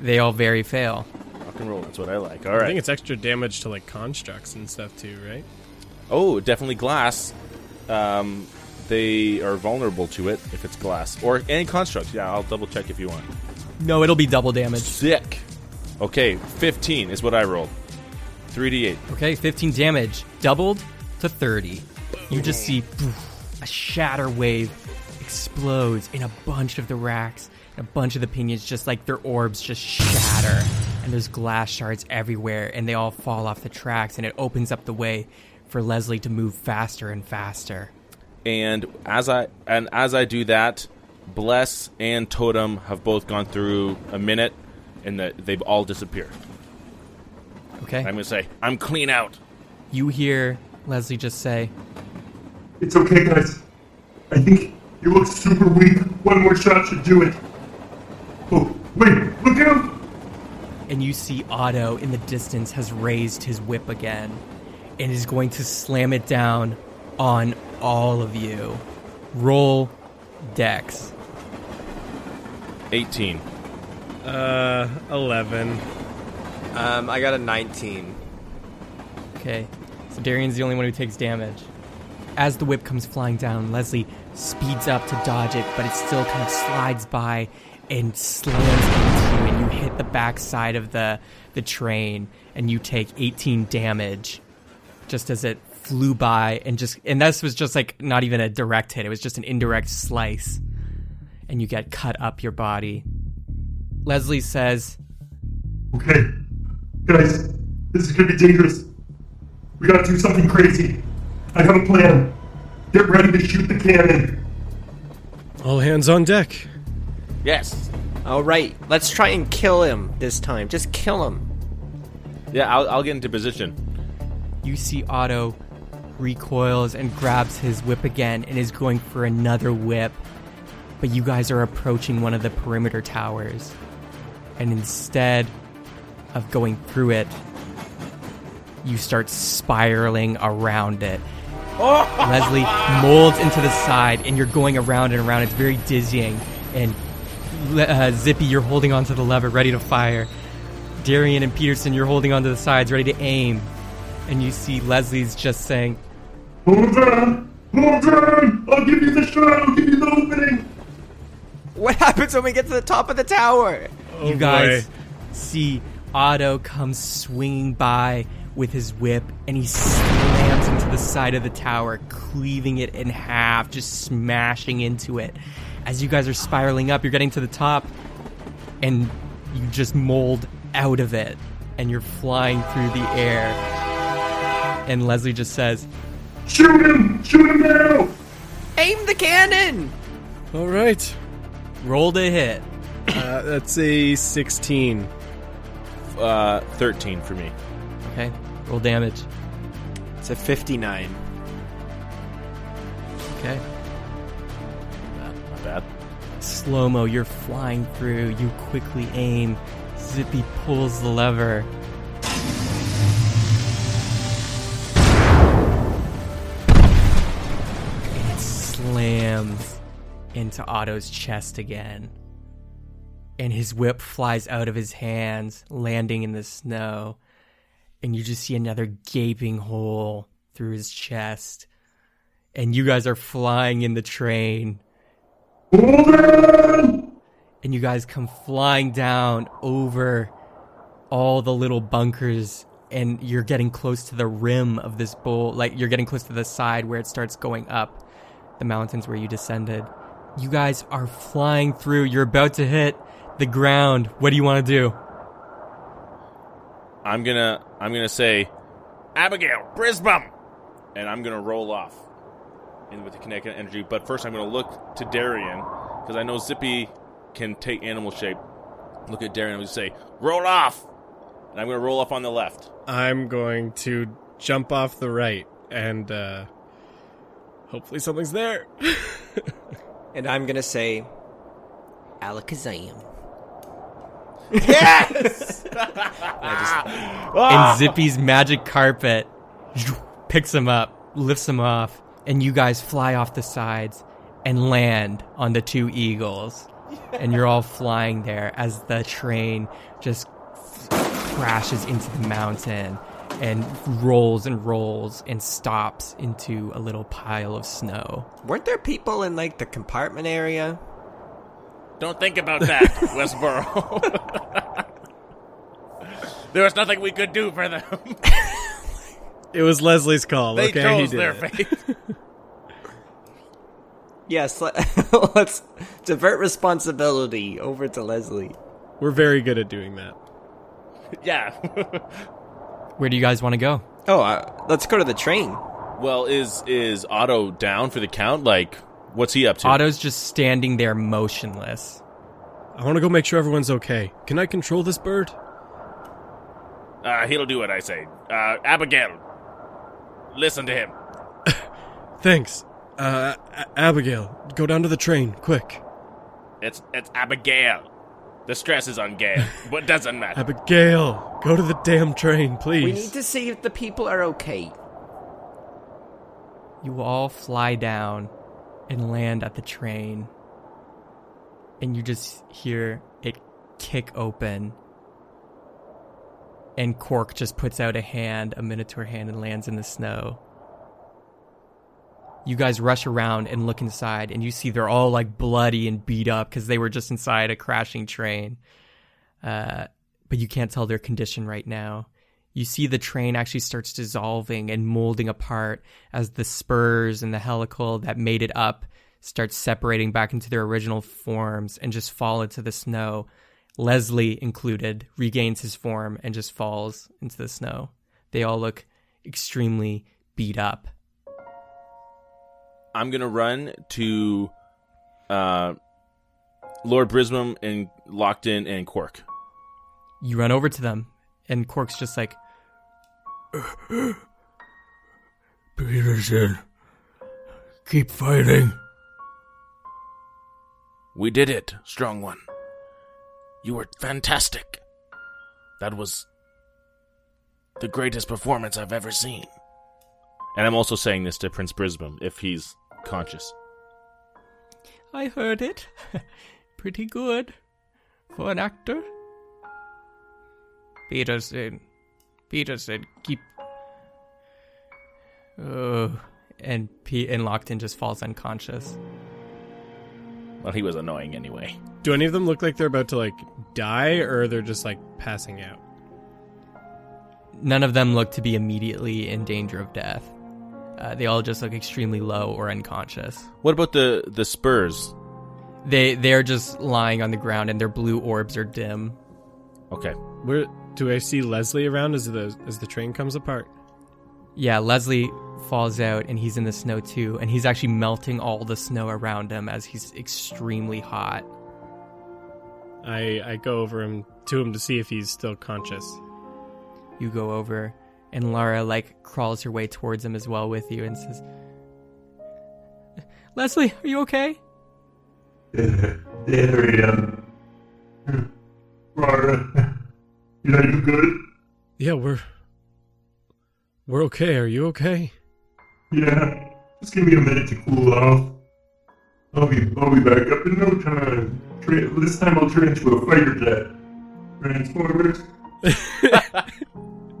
They all very fail. Rock and roll. That's what I like. All right. I think it's extra damage to like constructs and stuff too, right? Oh, definitely glass. Um, they are vulnerable to it if it's glass or any construct. Yeah, I'll double check if you want. No, it'll be double damage. Sick. Okay, 15 is what I rolled. 3d8. Okay, 15 damage, doubled to 30. You just see poof, a shatter wave explodes in a bunch of the racks, and a bunch of the pinions, just like their orbs just shatter, and there's glass shards everywhere, and they all fall off the tracks, and it opens up the way for Leslie to move faster and faster. And as I and as I do that, Bless and Totem have both gone through a minute, and that they've all disappeared. Okay? I'm gonna say I'm clean out. You hear Leslie just say, It's okay, guys. I think you look super weak. One more shot should do it. Oh, wait, look out! and you see Otto in the distance has raised his whip again and is going to slam it down on all of you. Roll dex. 18. Uh, 11. Um, I got a 19. Okay, so Darian's the only one who takes damage. As the whip comes flying down, Leslie speeds up to dodge it, but it still kind of slides by and slams into you, and you hit the backside of the the train, and you take 18 damage just as it flew by, and just and this was just like not even a direct hit; it was just an indirect slice, and you get cut up your body. Leslie says, Okay, guys, this is gonna be dangerous. We gotta do something crazy. I have a plan. Get ready to shoot the cannon. All hands on deck. Yes. All right, let's try and kill him this time. Just kill him. Yeah, I'll, I'll get into position. You see Otto recoils and grabs his whip again and is going for another whip. but you guys are approaching one of the perimeter towers. And instead of going through it, you start spiraling around it. Leslie molds into the side, and you're going around and around. It's very dizzying. And uh, Zippy, you're holding onto the lever, ready to fire. Darian and Peterson, you're holding onto the sides, ready to aim. And you see Leslie's just saying, Hold on! Hold on! I'll give you the shot! I'll give you the opening! What happens when we get to the top of the tower? you guys see Otto comes swinging by with his whip, and he slams into the side of the tower, cleaving it in half, just smashing into it. As you guys are spiraling up, you're getting to the top, and you just mold out of it, and you're flying through the air. And Leslie just says, Shoot him! Shoot him now! Aim the cannon! All right. "Roll to hit." Uh, that's a 16. Uh, 13 for me. Okay, roll damage. It's a 59. Okay. Not bad. slow mo, you're flying through, you quickly aim, Zippy pulls the lever. And it slams into Otto's chest again. And his whip flies out of his hands, landing in the snow. And you just see another gaping hole through his chest. And you guys are flying in the train and you guys come flying down over all the little bunkers and you're getting close to the rim of this bowl like you're getting close to the side where it starts going up the mountains where you descended you guys are flying through you're about to hit the ground what do you want to do I'm gonna I'm gonna say Abigail Brisbane, and I'm gonna roll off in with the kinetic energy. But first, I'm gonna look to Darian because I know Zippy can take animal shape. Look at Darian and say, "Roll off," and I'm gonna roll off on the left. I'm going to jump off the right and uh hopefully something's there. And I'm gonna say, Alakazam. And ah! Zippy's magic carpet picks him up, lifts him off, and you guys fly off the sides and land on the two eagles. And you're all flying there as the train just crashes into the mountain and rolls and rolls and stops into a little pile of snow. Weren't there people in like the compartment area? Don't think about that, Westboro. there was nothing we could do for them. it was Leslie's call. They okay, chose he did their it. fate. Yes, let, let's divert responsibility over to Leslie. We're very good at doing that. yeah. Where do you guys want to go? Oh, uh, let's go to the train. Well, is is Otto down for the count? Like, what's he up to? Otto's just standing there motionless. I want to go make sure everyone's okay. Can I control this bird? Uh, he'll do what I say. Uh, Abigail, listen to him. Thanks. Uh, A- Abigail, go down to the train, quick. It's it's Abigail. The stress is on Gail, but doesn't matter. Abigail, go to the damn train, please. We need to see if the people are okay. You all fly down and land at the train. And you just hear it kick open. And Cork just puts out a hand, a minotaur hand, and lands in the snow. You guys rush around and look inside, and you see they're all like bloody and beat up because they were just inside a crashing train. Uh, but you can't tell their condition right now. You see the train actually starts dissolving and molding apart as the spurs and the helical that made it up start separating back into their original forms and just fall into the snow. Leslie included regains his form and just falls into the snow. They all look extremely beat up. I'm gonna run to uh, Lord Brisbane and Lockton and Cork. You run over to them, and Cork's just like, Peterson, keep fighting. We did it, strong one. You were fantastic. That was the greatest performance I've ever seen. And I'm also saying this to Prince Brisbane if he's conscious. I heard it. Pretty good for an actor. Peterson. Peterson, keep. Oh, and P- and Lockton just falls unconscious. Well, he was annoying anyway. Do any of them look like they're about to like die, or they're just like passing out? None of them look to be immediately in danger of death. Uh, they all just look extremely low or unconscious. What about the the Spurs? They they're just lying on the ground and their blue orbs are dim. Okay. Where do I see Leslie around as the as the train comes apart? Yeah, Leslie falls out and he's in the snow too, and he's actually melting all the snow around him as he's extremely hot. I I go over him to him to see if he's still conscious. You go over, and Lara like crawls her way towards him as well with you and says, "Leslie, are you okay?" There, there I am. Rara, yeah, you good? Yeah, we're we're okay. Are you okay? Yeah, just give me a minute to cool off. I'll be, I'll be back up in no time. Tra- this time I'll turn into a fighter jet. Transformers.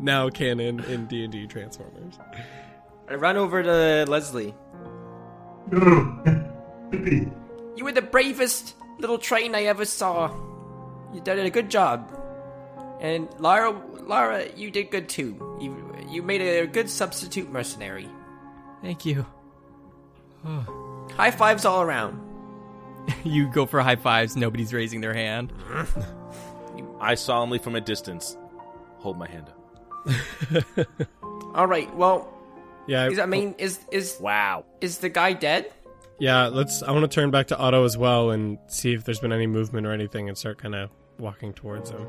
Now canon in D and D Transformers. I run over to Leslie. No, Hippie. You were the bravest little train I ever saw. You did a good job. And Lara, Lara, you did good too. You you made a good substitute mercenary. Thank you. High fives all around. You go for high fives. Nobody's raising their hand. I solemnly from a distance hold my hand up. All right. Well, Yeah, is I mean, is is Wow. is the guy dead? yeah. Let's. I want to turn back to Otto as well and see if there's been any movement or anything, and start kind of walking towards him.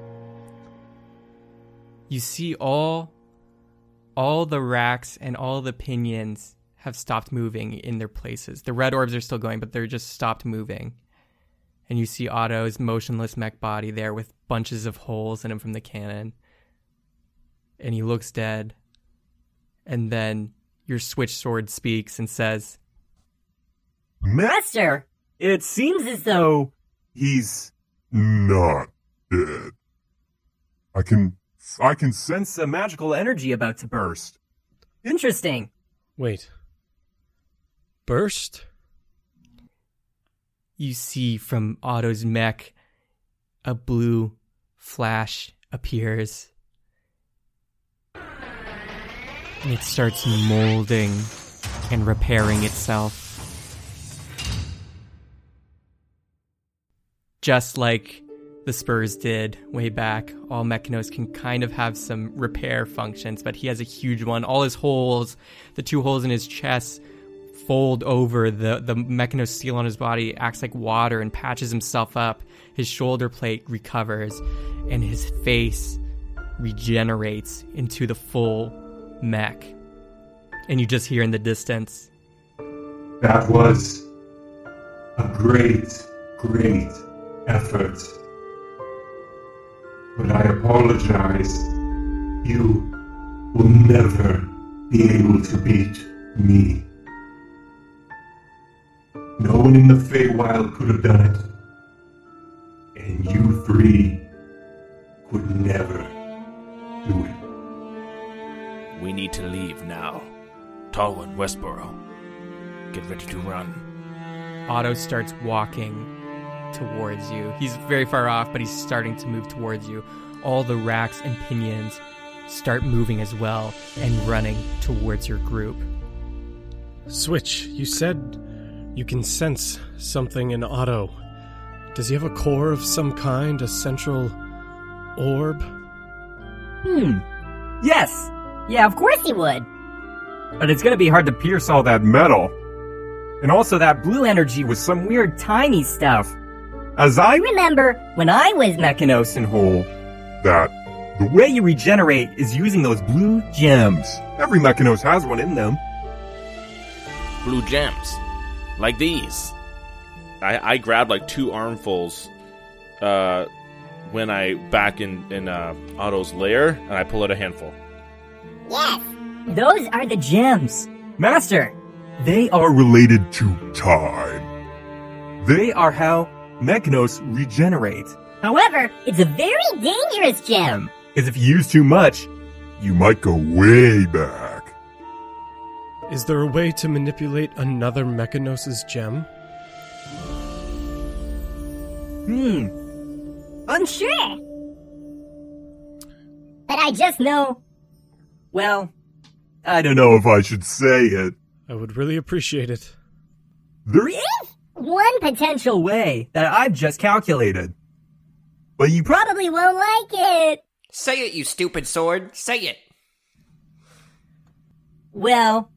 You see all all the racks and all the pinions have stopped moving in their places. The red orbs are still going, but they're just stopped moving. And you see Otto's motionless mech body there with bunches of holes in him from the cannon. And he looks dead. And then your switch sword speaks and says, Master, it seems as though He's not dead. I can, I can sense sense a magical energy about to burst. Interesting. Wait. Burst. you see from Otto's mech a blue flash appears. And it starts molding and repairing itself. Just like the Spurs did way back, all Mechanos can kind of have some repair functions, but he has a huge one. All his holes, the two holes in his chest, fold over the the Mechanos seal on his body acts like water and patches himself up. His shoulder plate recovers, and his face regenerates into the full mech. And you just hear in the distance, That was a great, great effort. But I apologize. You will never be able to beat me. No one in the Feywild could have done it. And you three could never do it. We need to leave now. Talwyn, Westboro. Get ready to run. Otto starts walking towards you. He's very far off, but he's starting to move towards you. All the racks and pinions start moving as well and running towards your group. Switch. You said you can sense something in Otto. Does he have a core of some kind? A central orb? Hmm. Yes. Yeah, of course he would. But it's gonna be hard to pierce all that metal. And also, that blue energy was some weird tiny stuff. As I Remember when I was Mechanos and Whole, that. the way you regenerate is using those blue gems. Every Mechanos has one in them. Blue gems. Like these. I, I grabbed like two armfuls uh, when I back in in uh, Otto's lair, and I pull out a handful. Yes, those are the gems. Master, They are related to time. They are how Mechanos regenerate. However, it's a very dangerous gem. Because if you use too much, You might go way back. Is there a way to manipulate another Mechanos' gem? hmm, Unsure. But I just know well, I don't know if I should say it. I would really appreciate it. There is one potential way that I've just calculated. but you probably won't like it. Say it, you stupid sword. Say it. Well,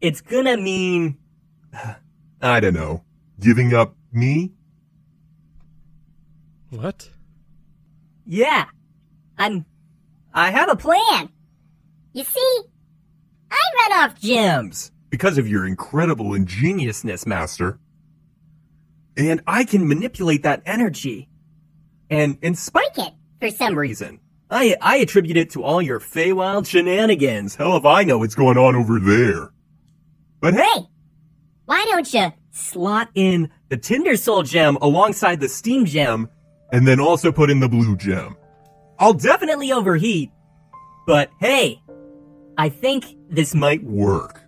It's gonna mean I don't know. Giving up me? What? yeah. I'm. I have a Plan. You see, I run off gems. because of your incredible ingeniousness, Master. And I can manipulate that energy. And spite Spike it for some reason. I I attribute it to all your Feywild shenanigans. Hell if I know what's going on over there. But hey, Hey, why don't you? slot in the Tinder Soul gem alongside the Steam gem, and then also put in the blue gem. I'll definitely overheat, but hey, I think this might work.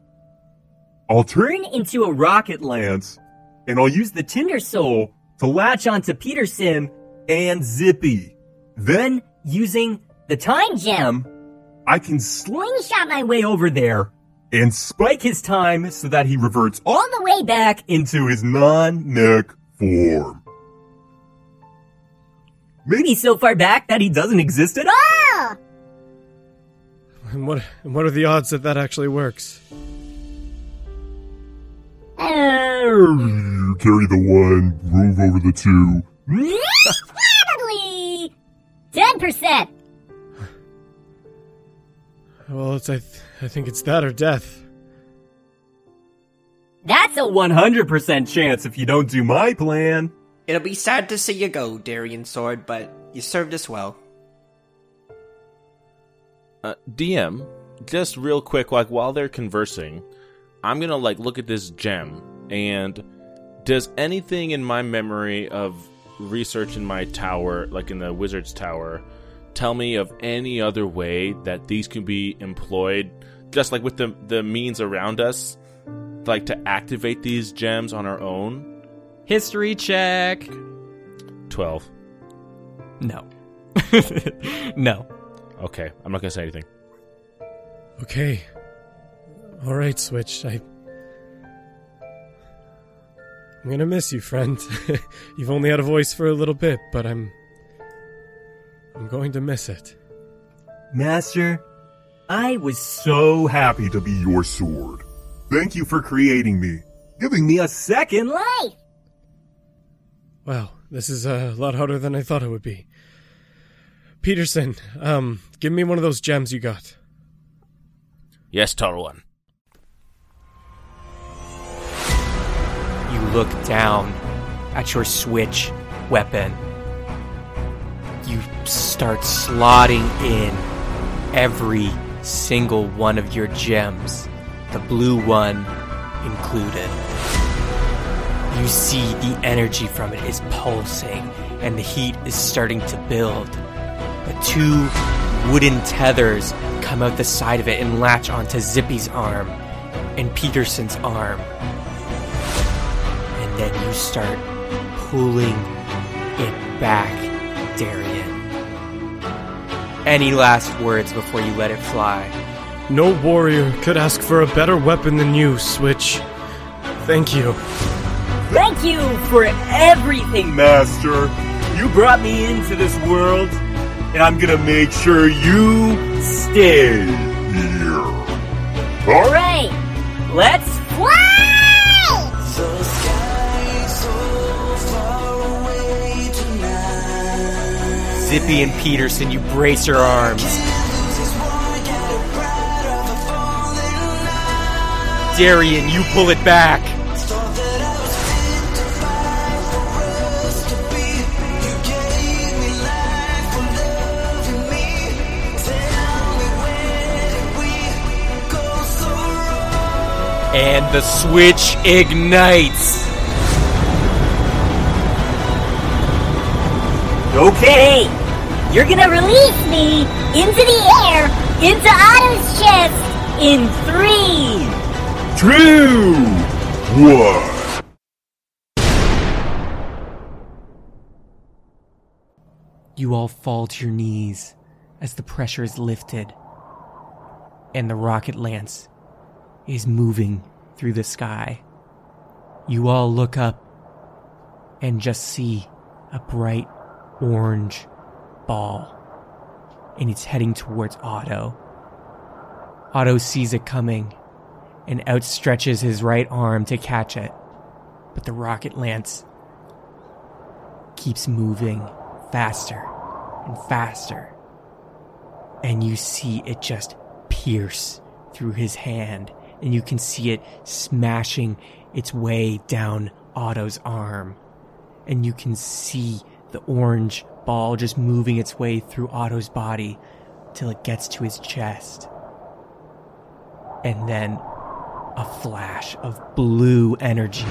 I'll turn into a rocket lance, and I'll use the Tinder Soul to latch onto Peterson and Zippy. Then, using the Time Gem, I can slingshot my way over there and spike his time so that he reverts all the way back into his non-mech form. Maybe so far back that he doesn't exist at all. And what and what are the odds that that actually works? You carry the one, move over the two. probably ten percent. Well, it's I, th- I think it's that or death. That's a 100% chance if you don't do my plan. It'll be sad to see you go, Darian Sword, but you served us well. Uh, DM, just real quick, like while they're conversing, I'm gonna like look at this gem, and does anything in my memory of research in my tower, like in the wizard's tower, tell me of any other way that these can be employed, just like with the the means around us, like to activate these gems on our own? History check. Twelve. No. no. Okay, I'm not gonna say anything. Okay. All right, Switch. I I'm gonna miss you, friend. You've only had a voice for a little bit, but I'm I'm going to miss it. Master, I was so happy to be Your sword. Thank you for creating me. giving me a second life. life. Wow, this is a lot harder than I thought it would be. Peterson, um, give me one of those gems you got. Yes, Talwyn. Look down at your switch weapon. You start slotting in every single one of your gems, the blue one included. You see the energy from it is pulsing and the heat is starting to build. The two wooden tethers come out the side of it and latch onto Zippy's arm and Peterson's arm. And then you start pulling it back, Darian. Any last words before you let it fly? No warrior could ask for a better weapon than you, Switch. Thank you. Thank you for everything, Master. You brought me into this world, and I'm gonna make sure you stay Here. All Right. Let's Zippy and Peterson, you brace your arms. Darian, you pull it back. And the switch ignites. Okay you're gonna release me into the air, into Otto's chest, in three, Two, one. You all fall to your knees as the pressure is lifted and the rocket lance is moving through the sky. You all look up and just see a bright orange ball and it's heading towards Otto. Otto sees it coming and outstretches his right arm to catch it, but the rocket lance keeps moving faster and faster. And you see it just pierce through his hand, and you can see it smashing its way down Otto's arm. And you can see the orange ball just moving its way through Otto's body till it gets to his chest. And then a flash of blue energy.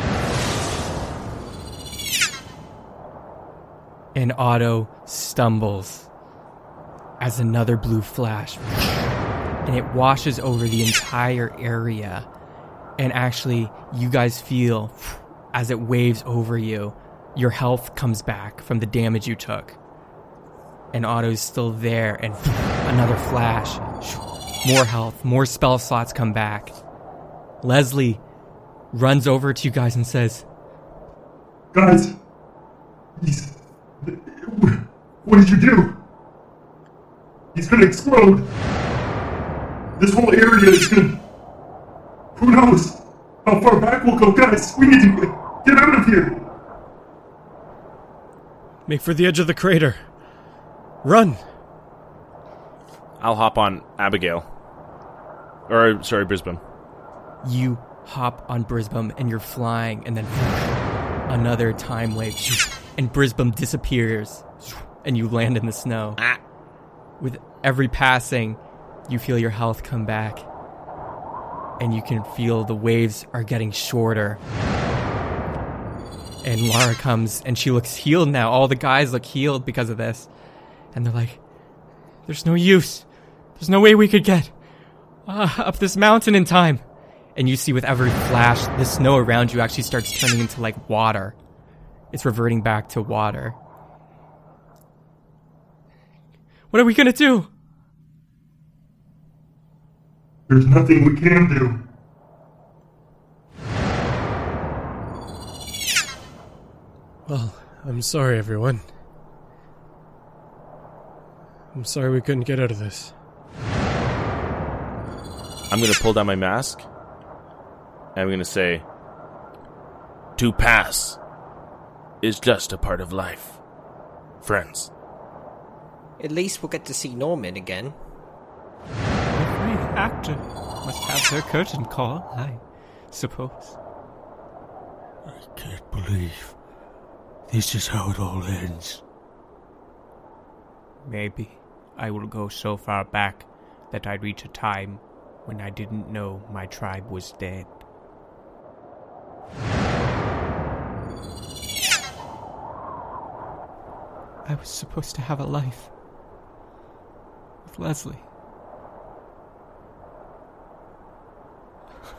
And Otto stumbles as another blue flash and it washes over the entire area. And actually, you guys feel as it waves over you, your health comes back from the damage you took. And Otto's still there, and another flash. More health, more spell slots come back. Leslie runs over to you guys and says, Guys, he's. What did you do? He's gonna explode. This whole area is gonna. Who knows how far back we'll go, guys? We need to get out of here. Make for the edge of the crater. Run! I'll hop on Abigail. Or, sorry, Brisbane. You hop on Brisbane and you're flying, and then another time wave, and Brisbane disappears, and you land in the snow. Ah. With every passing, you feel your health come back, and you can feel the waves are getting shorter. And Lara comes and she looks healed now. All the guys look healed because of this. And they're like, there's no use. There's no way we could get uh, up this mountain in time. And you see with every flash, the snow around you actually starts turning into like water. It's reverting back to water. What are we gonna do? There's nothing we can do. Well, I'm sorry, everyone. I'm sorry we couldn't get out of this. I'm going to pull down my mask. And I'm going to say, To pass is just a part of life. Friends. At least we'll get to see Norman again. Every actor must have their curtain call, I suppose. I can't believe this is how it all ends. Maybe I will go so far back that I reach a time when I didn't know my tribe was dead. I was supposed to have a life with Leslie.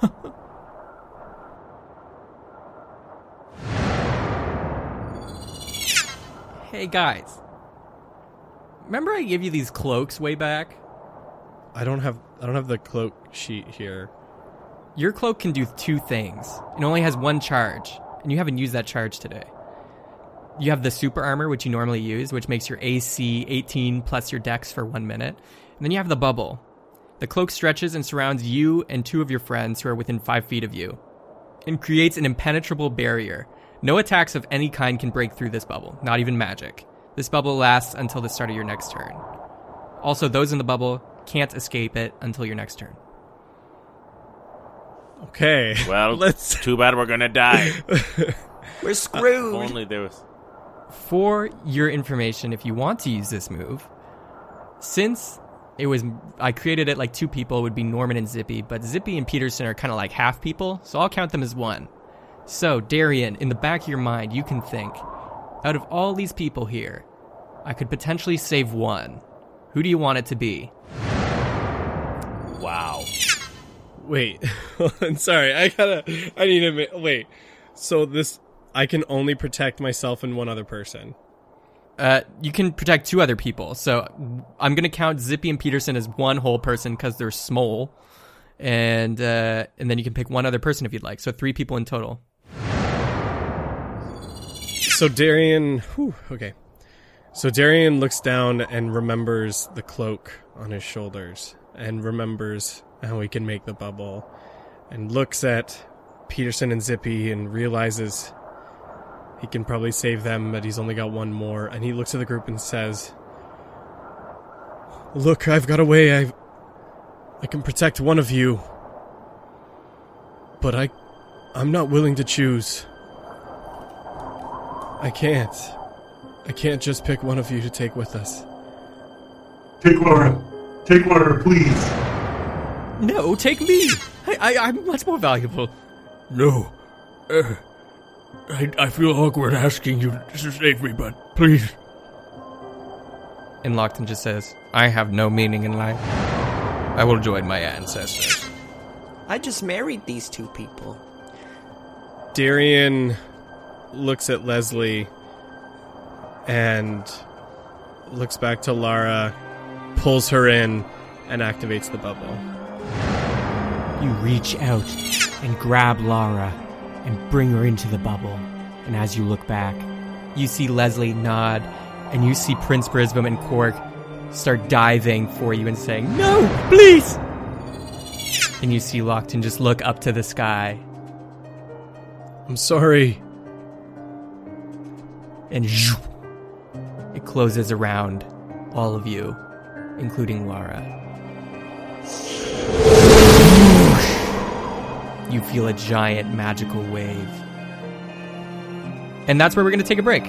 hey guys. Remember I gave you these cloaks way back? I don't have I don't have the cloak sheet here. Your cloak can do two things. It only has one charge, and you haven't used that charge today. You have the super armor, which you normally use, which makes your AC 18 plus your dex for one minute. And then you have the bubble. The cloak stretches and surrounds you and two of your friends who are within five feet of you, and creates an impenetrable barrier. No attacks of any kind can break through this bubble, not even magic. This bubble lasts until the start of your next turn. Also, those in the bubble can't escape it until your next turn. Okay. well, Let's- too bad we're going to die. We're If screwed. only there was. For your information, if you want to use this move, since it was I created it like two people it would be Norman and Zippy, but Zippy and Peterson are kind of like half people, so I'll count them as one. So Darian, in the back of your mind, you can think, out of all these people here, I could potentially save one. Who do you want it to be? Wow. Wait, I'm sorry. I gotta. I need to. ma- Wait. So this, I can only protect myself and one other person. Uh, you can protect two other people. So I'm gonna count Zippy and Peterson as one whole person because they're small, and uh, and then you can pick one other person if you'd like. So three people in total. So Darian. Whew, okay. So Darian looks down and remembers the cloak on his shoulders, and remembers how he can make the bubble, and looks at Peterson and Zippy and realizes he can probably save them, but he's only got one more. And he looks at the group and says, "Look, I've got a way. I, I can protect one of you, but I, I'm not willing to choose. I can't. I can't just pick one of you to take with us." Take Laura. Take Laura, please. No, take me. I, I I'm much more valuable. No. Uh, I, I feel awkward asking you to save me, but please. And Lockton just says, "I have no meaning in life. I will join my ancestors." I just married these two people. Darian looks at Leslie and looks back to Lara, pulls her in, and activates the bubble. You reach out and grab Lara and bring her into the bubble. And as you look back, You see Leslie nod, and you see Prince Brisbane and Cork start diving for you and saying, No, please! And you see Lockton just look up to the sky. I'm sorry. And it closes around all of you, including Lara. You feel a giant magical wave. And that's where we're going to take a break.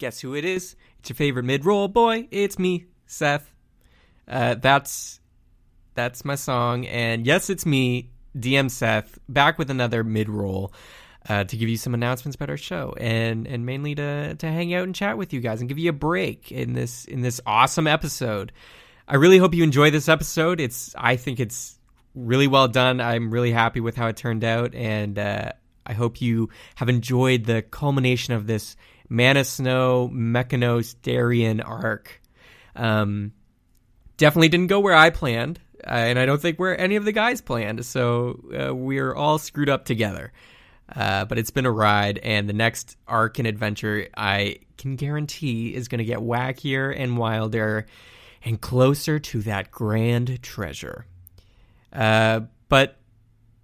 Guess who it is? It's your favorite mid-roll boy. It's me, Seth. Uh, that's that's my song, and yes, it's me, DM Seth, back with another mid-roll uh, to give you some announcements about our show, and and mainly to to hang out and chat with you guys and give you a break in this in this awesome episode. I really hope you enjoy this episode. It's I think it's really well done. I'm really happy with how it turned out, and uh, I hope you have enjoyed the culmination of this Mana Snow Mechanos Darian arc. Um, definitely didn't go where I planned, uh, and I don't think where any of the guys planned. So uh, we're all screwed up together. Uh, but it's been a ride, and the next arc and adventure I can guarantee is going to get wackier and wilder and closer to that grand treasure. Uh, but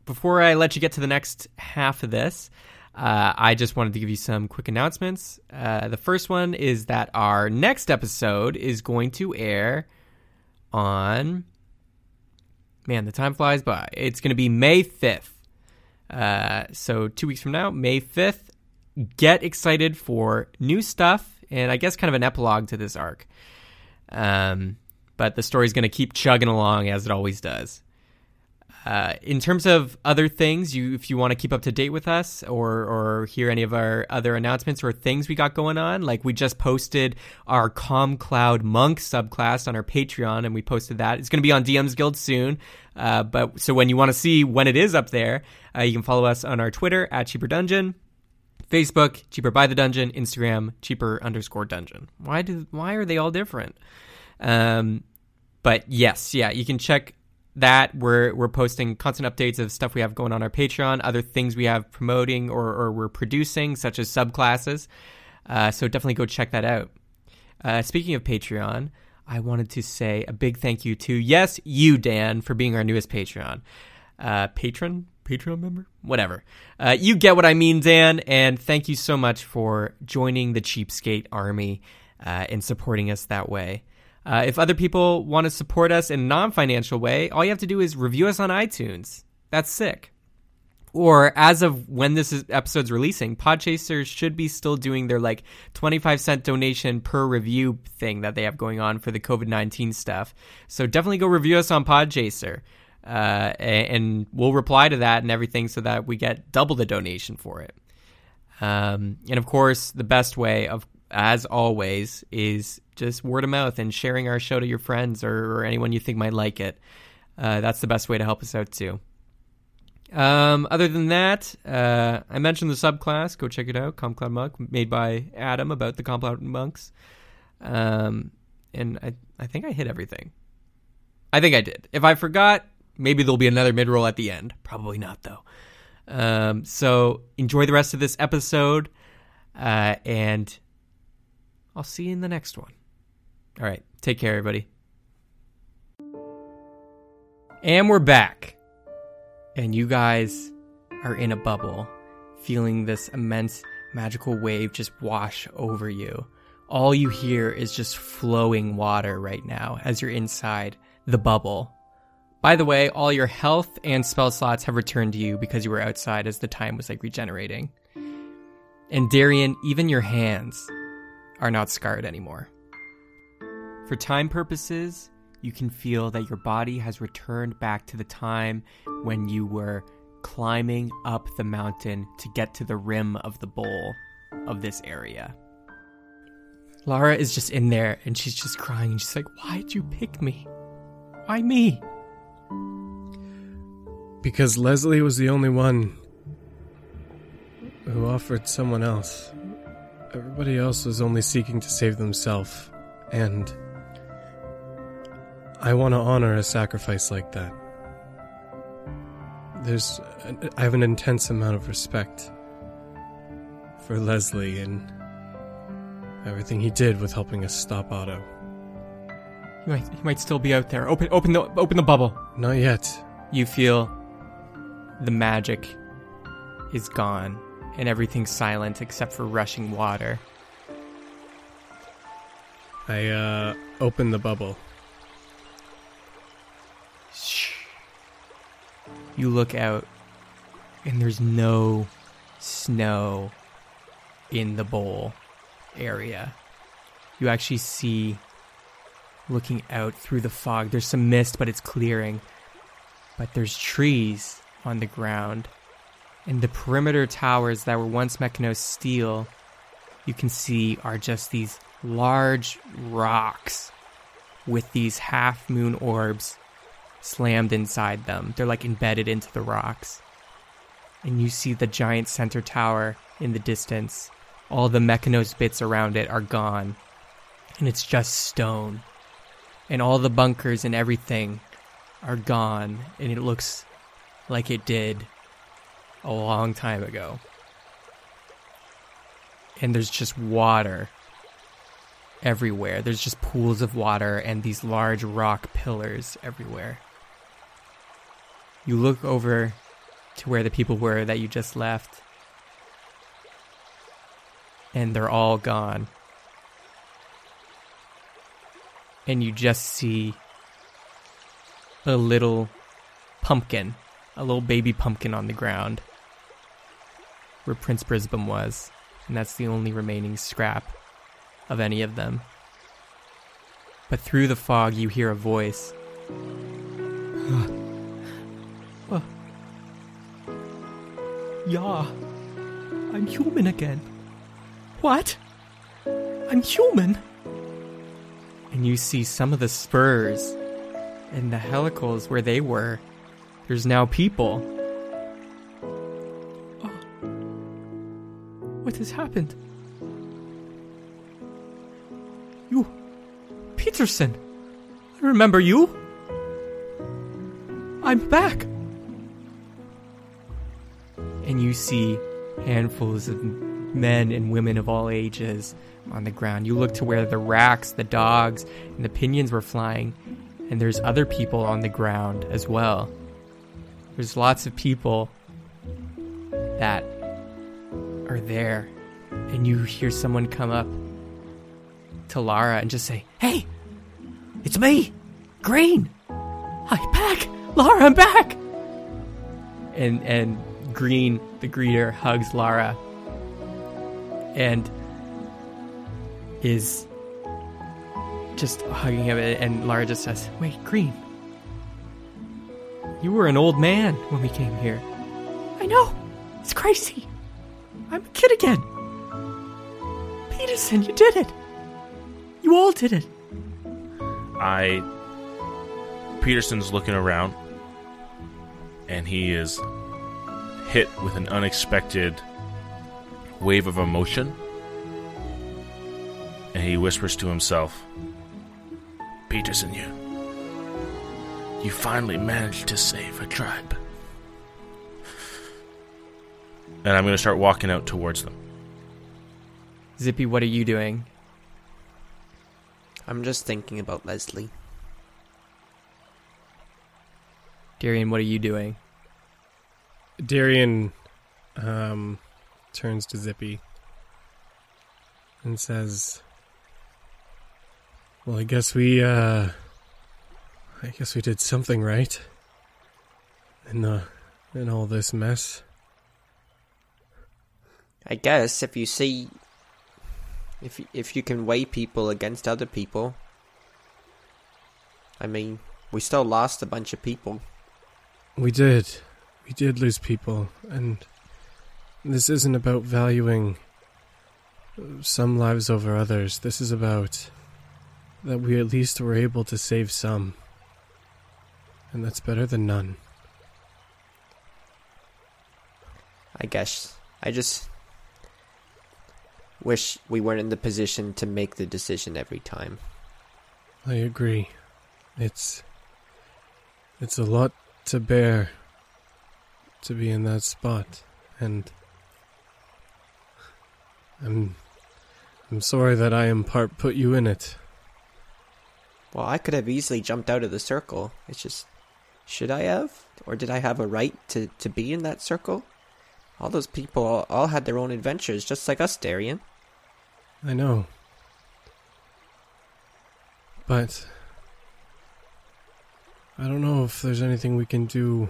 before I let you get to the next half of this, uh, I just wanted to give you some quick announcements. Uh, the first one is that our next episode is going to air on. Man, the time flies by. It's going to be May 5th. Uh, so, two weeks from now, May 5th. Get excited for new stuff and I guess kind of an epilogue to this arc. Um, but the story's going to keep chugging along as it always does. Uh, in terms of other things, you if you want to keep up to date with us or or hear any of our other announcements or things we got going on, like we just posted our Calm Cloud Monk subclass on our Patreon, and we posted that. It's going to be on DM's Guild soon. Uh, but so when you want to see when it is up there, uh, you can follow us on our Twitter at Cheaper Dungeon, Facebook Cheaper by the Dungeon, Instagram Cheaper underscore Dungeon. Why do why are they all different? Um, but yes, yeah, you can check that we're we're posting constant updates of stuff we have going on our Patreon, other things we have promoting or, or we're producing, such as subclasses. Uh, so definitely go check that out. Uh, speaking of Patreon, I wanted to say a big thank you to yes you Dan for being our newest Patreon uh, patron Patreon member whatever. Uh, you get what I mean, Dan, and thank you so much for joining the Cheapskate Army. uh, and supporting us that way. Uh, if other people want to support us in a non financial way, all you have to do is review us on iTunes. That's sick. Or as of when this is, episode's releasing, Podchaser should be still doing their like 25 cent donation per review thing that they have going on for the COVID 19 stuff. So definitely go review us on Podchaser. Uh, and we'll reply to that and everything so that we get double the donation for it. Um, and of course, the best way of, as always, is just word of mouth and sharing our show to your friends or, or anyone you think might like it. Uh, that's the best way to help us out too. Um, other than that, uh, I mentioned the subclass. Go check it out. Compcloud Monk, made by Adam about the Compcloud monks. Um, and I, I think I hit everything. I think I did. If I forgot, maybe there'll be another mid roll at the end. Probably not though. Um, so enjoy the rest of this episode, uh, and I'll see you in the next one. All right, take care, everybody. And we're back, and you guys are in a bubble, feeling this immense magical wave just wash over you. All you hear is just flowing water right now as you're inside the bubble. By the way, all your health and spell slots have returned to you because you were outside as the time was like regenerating. And Darian, even your hands are not scarred anymore. For time purposes, you can feel that your body has returned back to the time when you were climbing up the mountain to get to the rim of the bowl of this area. Lara is just in there and she's just crying and she's like, Why'd you pick me? Why me? Because Leslie was the only one who offered someone else. Everybody else was only seeking to save themselves. And I want to honor a sacrifice like that. There's. I have an intense amount of respect for Leslie and everything he did with helping us stop Otto. He might, he might still be out there. Open, open the, open the bubble. Not yet. You feel the magic is gone and everything's silent except for rushing water. I, uh, open the bubble. Shh. You look out and there's no snow in the bowl area. You actually see looking out through the fog. There's some mist, but it's clearing. But there's trees on the ground. And the perimeter towers that were once Mechanos steel, you can see are just these large rocks with these half moon orbs slammed inside them. They're like embedded into the rocks. And you see the giant center tower in the distance. All the Mechanos bits around it are gone. And it's just stone. And all the bunkers and everything are gone. And it looks like it did a long time ago. And there's just water everywhere. There's just pools of water and these large rock pillars everywhere. You look over to where the people were that you just left, and they're all gone. And you just see a little pumpkin, a little baby pumpkin on the ground where Prince Brisbane was, and that's the only remaining scrap of any of them. But through the fog, you hear a voice. Uh, yeah, I'm human again. What? I'm human? And you see some of the spurs and the helicals where they were. There's now people. Oh. What has happened? You. Peterson! I remember you! I'm back! And you see handfuls of men and women of all ages on the ground. You look to where the racks, the dogs, and the pinions were flying, and there's other people on the ground as well. There's lots of people that are there, and you hear someone come up. to Lara and just say, "Hey, it's me, Green. I'm back, Lara. I'm back." And and Green, the greeter, hugs Lara and is just hugging him. And Lara just says, "Wait, Green, you were an old man when we came here. I know. It's crazy. I'm a kid again. Peterson, you did it. You all did it. I. Peterson's looking around, and he is hit with an unexpected wave of emotion. And he whispers to himself, Peterson, you. You finally managed to save a tribe. and I'm going to start walking out towards them. Zippy, what are you doing? I'm just thinking about Leslie. Darian, what are you doing? Darian um, turns to Zippy and says, "Well, I guess we, uh, I guess we did something right in the in all this mess." I guess if you see, if if you can weigh people against other people, I mean, we still lost a bunch of people. We did. We did lose people, and this isn't about valuing some lives over others. This is about that we at least were able to save some. And that's better than none. I guess. I just wish we weren't in the position to make the decision every time. I agree. It's it's a lot to bear to be in that spot and I'm I'm sorry that I in part put you in it. Well, I could have easily jumped out of the circle. It's just, should I have? Or did I have a right to, to be in that circle? All those people all, all had their own adventures, just like us, Darian. I know. But I don't know if there's anything we can do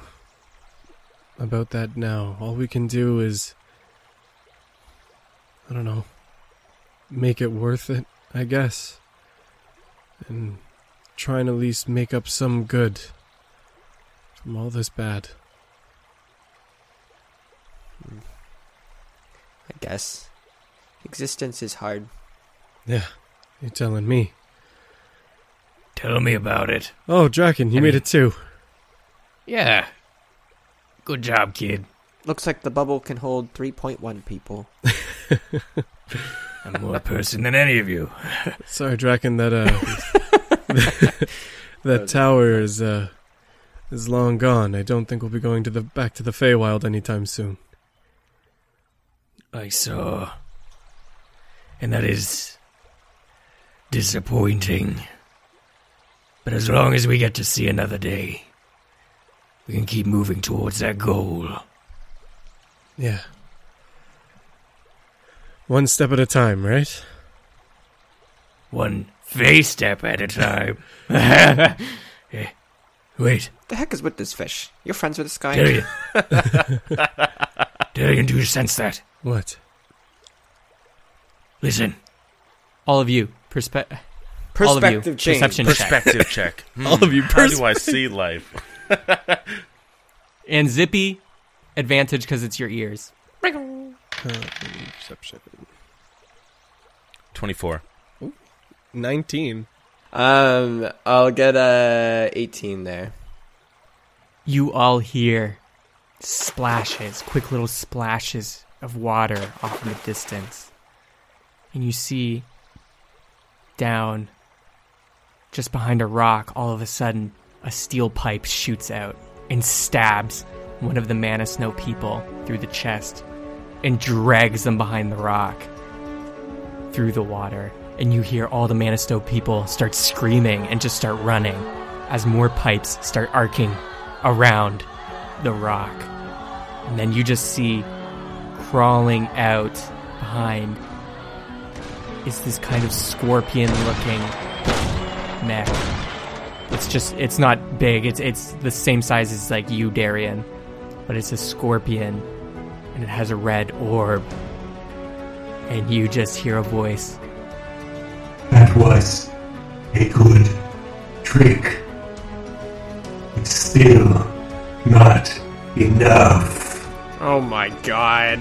about that now. All we can do is I don't know. Make it worth it, I guess. And try and at least make up some good from all this bad. I guess. Existence is hard. Yeah, you're telling me. Tell me about it. Oh, Draken, you made it too. Yeah. Good job, kid. Looks like the bubble can hold 3.1 people. I'm more person than any of you. Sorry, Draken, that uh that tower is uh is long gone. I don't think we'll be going to the back to the Feywild anytime soon. I saw. And that is disappointing. But as long as we get to see another day, we can keep moving towards that goal. Yeah. One step at a time, right? One face step at a time. Wait, The heck is with this fish? You're friends with this guy? Darian. Darian, do you sense that? What? Listen. All of you, perspe- all of you, Perspective change. perception Perspective check. Hmm, All of you How do I see life? and Zippy, advantage because it's your ears. Perception. 24. 19. Um, I'll get a 18 there. You all hear splashes, quick little splashes of water off in the distance. And you see down, just behind a rock, all of a sudden, a steel pipe shoots out and stabs one of the Mana Snow people through the chest and drags them behind the rock through the water. And you hear all the Mana Snow people start screaming and just start running as more pipes start arcing around the rock. And then you just see crawling out behind is this kind of scorpion looking mech. It's just it's not big. It's it's the same size as like you, Darian, but it's a scorpion and it has a red orb. And you just hear a voice. That was a good trick. It's still not enough. Oh my god.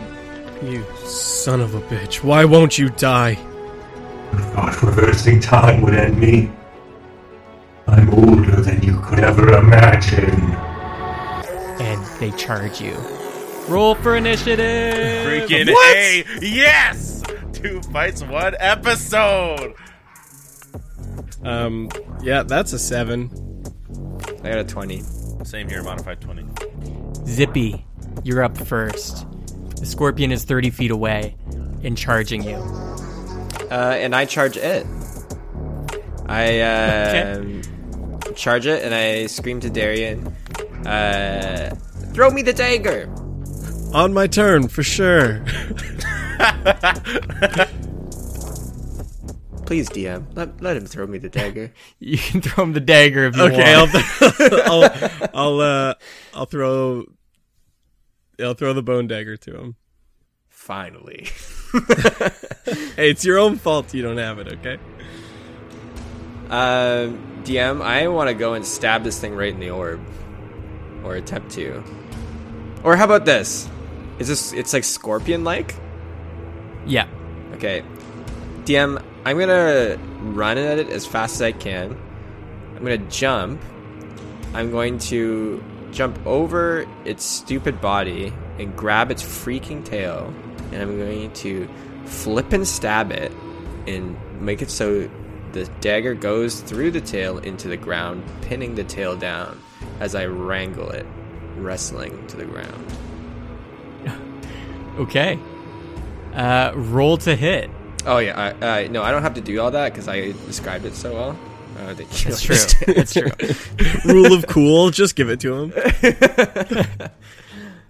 You son of a bitch. Why won't you die? I thought reversing time would end me. I'm older than you could ever imagine. And they charge you. Roll for initiative. Freaking A! Yes! Two fights, one episode! Um, yeah, that's a seven. I got a 20. Same here, modified 20. Zippy, you're up first. The scorpion is 30 feet away and charging you. Uh, and I charge it. I uh, charge it and I scream to Darian, uh, "Throw me the dagger!" On my turn, for sure. Please, DM, let, let him throw me the dagger. You can throw him the dagger if you okay, I'll, want. th- I'll, I'll, uh, I'll throw, I'll throw the bone dagger to him. Finally. Hey, it's your own fault you don't have it, okay? Um, DM, I want to go and stab this thing right in the orb, or attempt to. Or how about this? Is this? It's like scorpion-like. Yeah. Okay. DM, I'm gonna run at it as fast as I can. I'm gonna jump. I'm going to jump over its stupid body and grab its freaking tail, and I'm going to flip and stab it and make it so the dagger goes through the tail into the ground, pinning the tail down as I wrangle it, wrestling to the ground. Okay. Uh, roll to hit. Oh yeah, I, uh, no, I don't have to do all that because I described it so well. Uh, That's true. That's true. Rule of cool, just give it to him.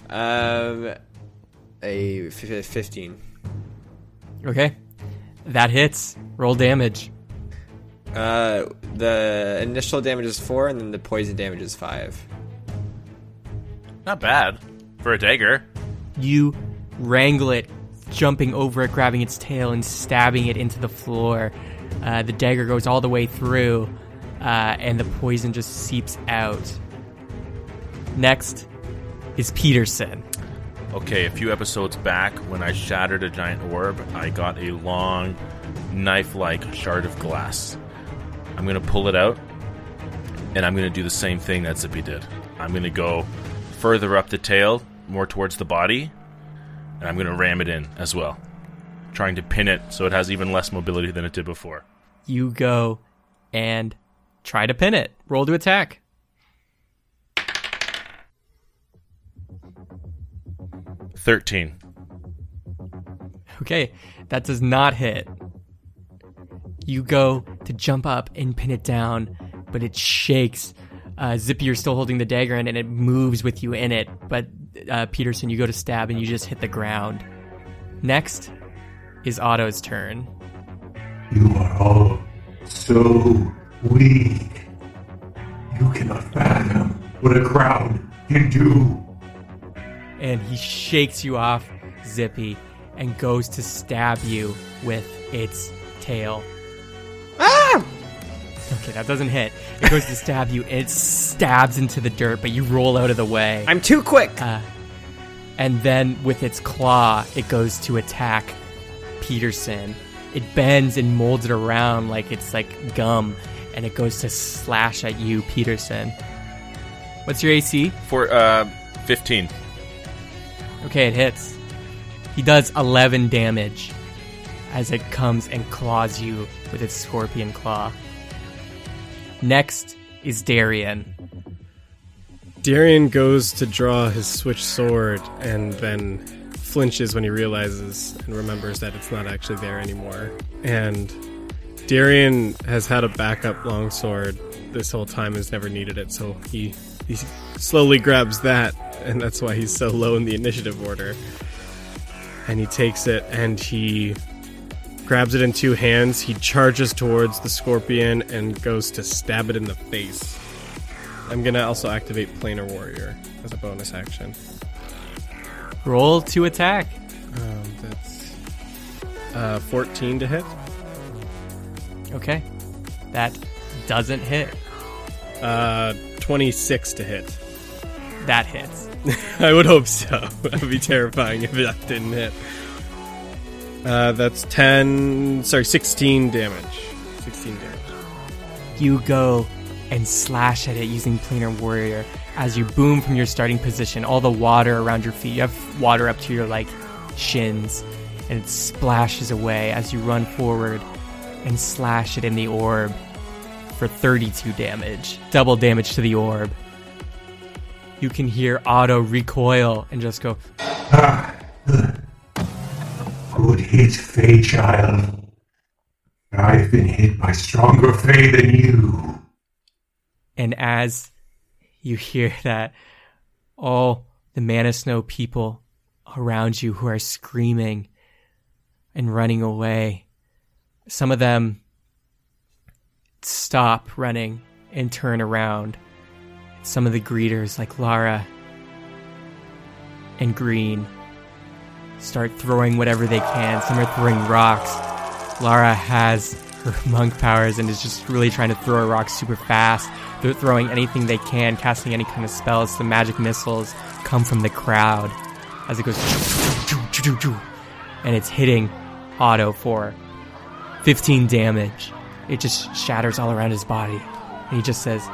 Um, a f- f- fifteen. Okay. That hits. Roll damage. Uh, the initial damage is four, and then the poison damage is five. Not bad. For a dagger. You wrangle it, jumping over it, grabbing its tail, and stabbing it into the floor. Uh, the dagger goes all the way through, uh, and the poison just seeps out. Next is Peterson. Okay, a few episodes back, when I shattered a giant orb, I got a long, knife like shard of glass. I'm going to pull it out, and I'm going to do the same thing that Zippy did. I'm going to go further up the tail, more towards the body, and I'm going to ram it in as well. Trying to pin it so it has even less mobility than it did before. You go and try to pin it. Roll to attack. Thirteen. Okay, that does not hit. You go to jump up and pin it down, but it shakes. Uh, Zippy, you're still holding the dagger in, and it moves with you in it. But uh, Peterson, you go to stab, and you just hit the ground. Next is Otto's turn. You are all so weak. You cannot fathom what a crowd can do. and he shakes you off, Zippy, and goes to stab you with its tail. Ah! Okay, that doesn't hit. It goes to stab you, it stabs into the dirt, but you roll out of the way. I'm too quick. Uh, and then with its claw, it goes to attack Peterson. It bends and molds it around like it's like gum, and it goes to slash at you, Peterson. What's your AC? For uh, 15. Okay, it hits. He does 11 damage as it comes and claws you with its scorpion claw. Next is Darian. Darian goes to draw his switch sword and then flinches when he realizes and remembers that it's not actually there anymore. And Darian has had a backup longsword this whole time, and has never needed it, so he he slowly grabs that, and that's why he's so low in the initiative order. And he takes it and he grabs it in two hands. He charges towards the scorpion and goes to stab it in the face. I'm gonna also activate Planar Warrior as a bonus action. Roll to attack. Um, that's uh, 14 to hit. Okay. That doesn't hit. Uh, 26 to hit. That hits. I would hope so. That would be terrifying if that didn't hit. Uh, that's 10, sorry, 16 damage. 16 damage. You go and slash at it using Planar Warrior as you boom from your starting position. All the water around your feet. You have water up to your like shins, and it splashes away as you run forward and slash it in the orb for 32 damage. Double damage to the orb. You can hear Otto recoil and just go, Good hit, Fey child. I've been hit by stronger Fey than you. And as you hear that, all the Mana Snow people around you who are screaming and running away, some of them stop running and turn around. Some of the greeters, like Lara and Green, start throwing whatever they can. Some are throwing rocks. Lara has her monk powers and is just really trying to throw a rock super fast. They're throwing anything they can, casting any kind of spells. The magic missiles come from the crowd as it goes, and it's hitting Otto for 15 damage. It just shatters all around his body. And he just says,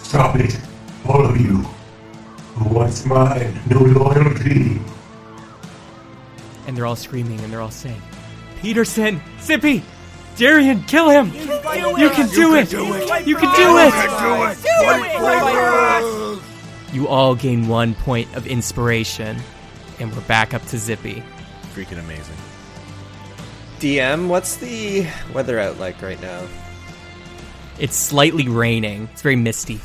Stop it, all of you. Wants mine? No loyalty. And they're all screaming and they're all saying, Peterson, Zippy, Darian, kill him! You can do it! You can do it! You all gain one point of inspiration, and we're back up to Zippy. Freaking amazing. DM, what's the weather out like right now? It's slightly raining. It's very misty.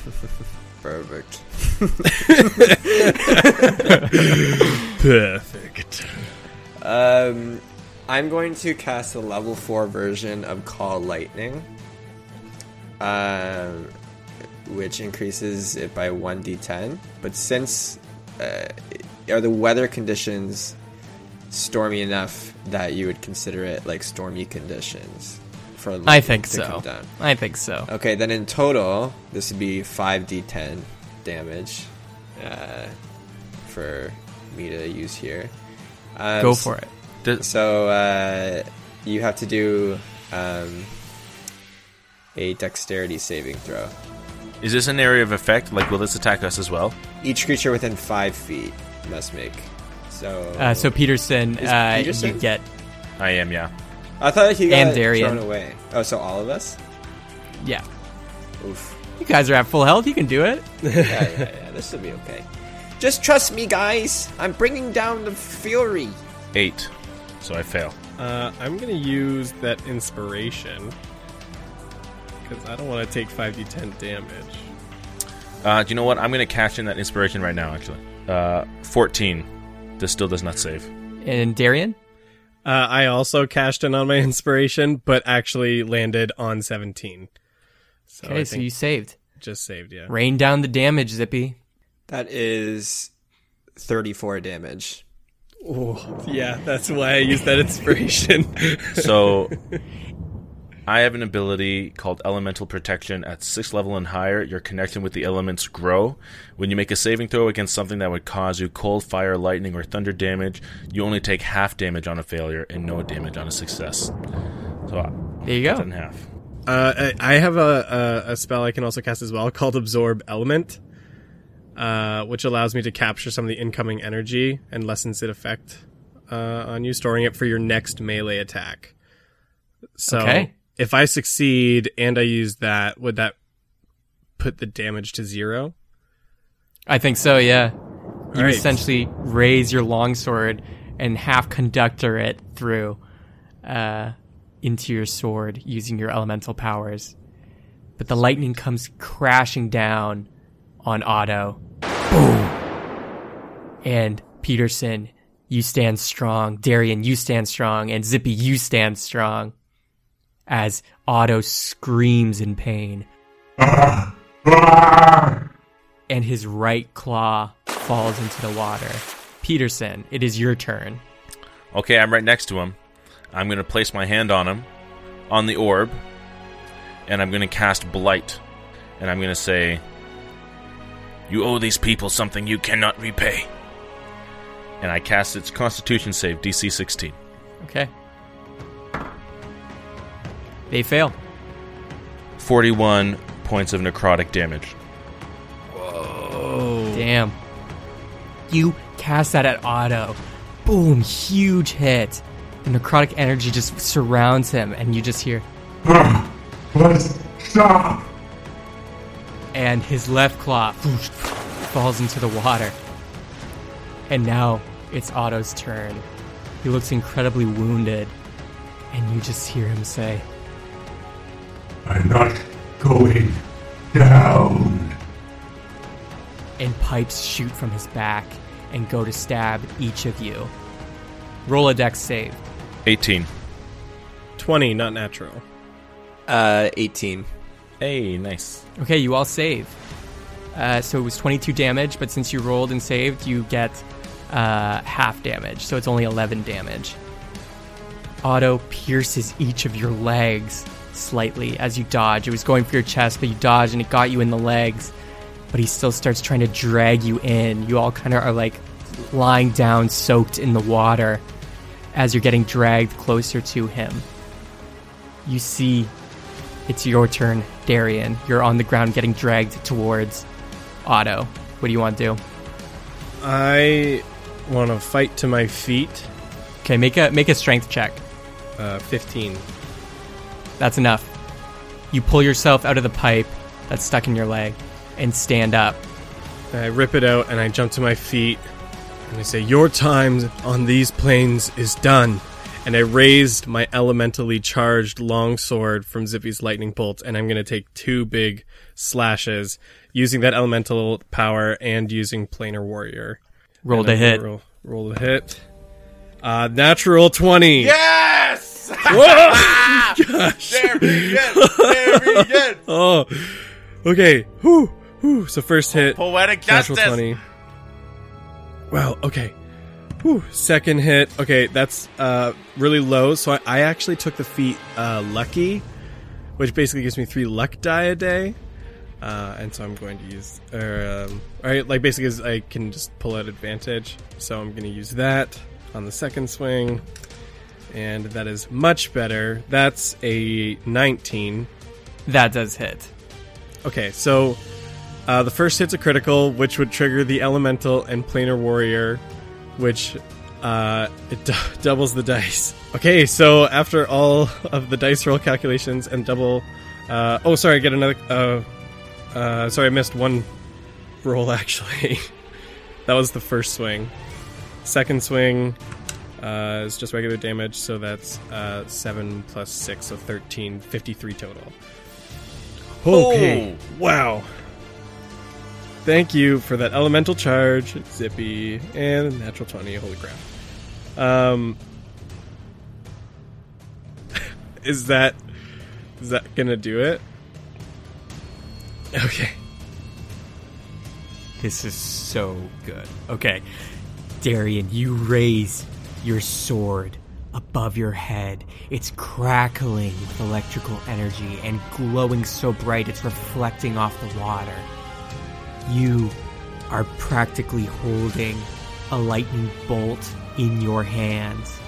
Perfect. Perfect. Um, I'm going to cast a level four version of Call Lightning, um, which increases it by one d10. But since uh, are the weather conditions stormy enough that you would consider it like stormy conditions for I think to so. I think so. Okay, then in total, this would be 5d10 damage uh, for me to use here. Um, Go for it. So uh, you have to do um, a dexterity saving throw. Is this an area of effect? Like, will this attack us as well? Each creature within five feet must make. So, Uh, so Peterson, Is uh, Peterson? you get I am, yeah. I thought he got and Darian. thrown away. Oh, so all of us? yeah. Oof. You guys are at full health. You can do it. yeah, yeah, yeah. This will be okay. Just trust me, guys. I'm bringing down the fury. Eight. So I fail. Uh, I'm gonna use that inspiration because I don't want to take 5d10 damage. Uh, do you know what? I'm going to cash in that inspiration right now, actually. Uh, 14. This still does not save. And Darian? Uh, I also cashed in on my inspiration, but actually landed on 17. So I Okay, so you saved. just saved, yeah. Rain down the damage, Zippy. That is 34 damage. Oh, yeah, that's why I used that inspiration. So I have an ability called Elemental Protection. At sixth level and higher, your connection with the elements grow. When you make a saving throw against something that would cause you cold, fire, lightning, or thunder damage, you only take half damage on a failure and no damage on a success. So uh, There you go. in half. Uh, I I have a, a, a spell I can also cast as well called Absorb Element, uh, which allows me to capture some of the incoming energy and lessens its effect uh, on you, storing it for your next melee attack. So Okay. if I succeed and I use that, would that put the damage to zero? I think so, yeah. You right. essentially raise your longsword and half conductor it through uh, into your sword using your elemental powers. But the lightning comes crashing down on Otto. Boom! And Peterson, you stand strong. Darian, you stand strong. And Zippy, you stand strong. As Otto screams in pain. and his right claw falls into the water. Peterson, it is your turn. Okay, I'm right next to him. I'm going to place my hand on him, on the orb, and I'm going to cast Blight. And I'm going to say, You owe these people something you cannot repay. and I cast its Constitution save, DC 16. Okay. They fail. 41 points of necrotic damage. Whoa. Damn. You cast that at Otto. Boom, huge hit. The necrotic energy just surrounds him, and you just hear, Let's stop. And his left claw whoosh, falls into the water. And now it's Otto's turn. He looks incredibly wounded, and you just hear him say, I'm not going down. and pipes shoot from his back and go to stab each of you. Roll a dex save. 18. 20, not natural. Uh, 18. Hey, nice. Okay, you all save. Uh, so it was 22 damage, but since you rolled and saved, you get uh, half damage. So it's only 11 damage. Otto pierces each of your legs slightly as you dodge. It was going for your chest, but you dodge and it got you in the legs. But he still starts trying to drag you in. You all kind of are like lying down, soaked in the water as you're getting dragged closer to him. You see it's your turn, Darian. You're on the ground getting dragged towards Otto. What do you want to do? I want to fight to my feet. Okay, make a make a strength check. Uh, 15. That's enough. You pull yourself out of the pipe that's stuck in your leg and stand up. I rip it out and I jump to my feet and I say, Your time on these plains is done. And I raised my elementally charged longsword from Zippy's lightning bolt, and I'm going to take two big slashes using that elemental power and using planar warrior. Roll And to gonna hit. Roll, roll the hit. Uh, natural 20. Yes! Whoa! Gosh. There we go. There we go. Oh, okay. Whew, whew. So first hit, Poetic natural justice. twenty. Wow. Okay. Whew. Second hit. Okay, that's uh really low. So I, I actually took the feat uh, lucky, which basically gives me three luck die a day. Uh, and so I'm going to use, or um, right, like basically is I can just pull out advantage. So I'm going to use that on the second swing, and that is much better. That's a 19. That does hit. Okay, so uh, the first hit's a critical, which would trigger the elemental and planar warrior, which uh, it d- doubles the dice. Okay, so after all of the dice roll calculations and double, uh, oh sorry, I get another. Uh, uh, sorry, I missed one roll actually. that was the first swing. Second swing uh, is just regular damage, so that's uh, 7 plus 6, so 13, 53 total. Okay. Wow. Thank you for that elemental charge, Zippy, and natural 20. Holy crap. Um, is that is that gonna do it? Okay. This is so good. Okay. Darian, you raise your sword above your head. It's crackling with electrical energy and glowing so bright it's reflecting off the water. You are practically holding a lightning bolt in your hands.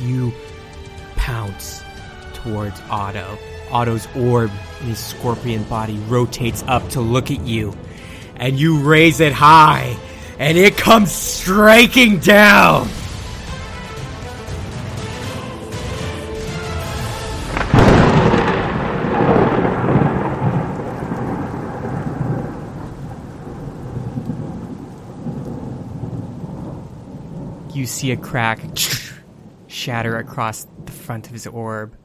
You pounce towards Otto. Otto's orb in his scorpion body rotates up to look at you, and you raise it high, and it comes striking down. You see a crack shatter across the front of his orb.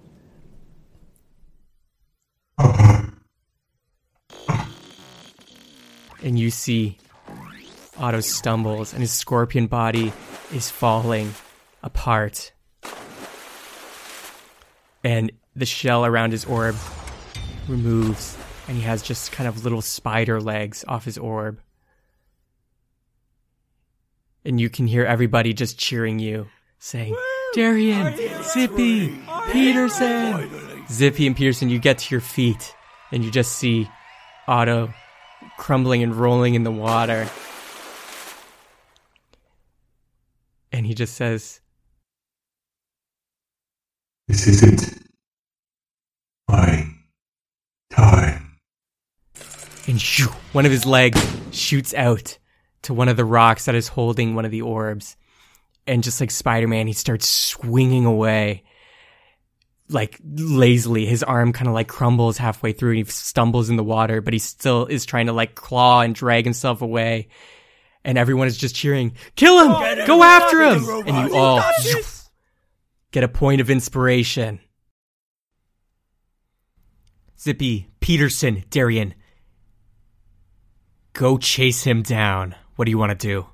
And you see Otto stumbles and his scorpion body is falling apart. And the shell around his orb removes, and he has just kind of little spider legs off his orb. And you can hear everybody just cheering you, saying, Darian, Zippy, Peterson. Zippy and Peterson, you get to your feet, and you just see Otto crumbling and rolling in the water. And he just says, This isn't my time. and shoo, one of his legs shoots out to one of the rocks that is holding one of the orbs. And just like Spider Man, he starts swinging away, like lazily. His arm kind of like crumbles halfway through and he stumbles in the water, but he still is trying to like claw and drag himself away. And everyone is just cheering, Kill him! Go after him! And you all get a point of inspiration. Zippy, Peterson, Darian, go chase him down. What do you want to do?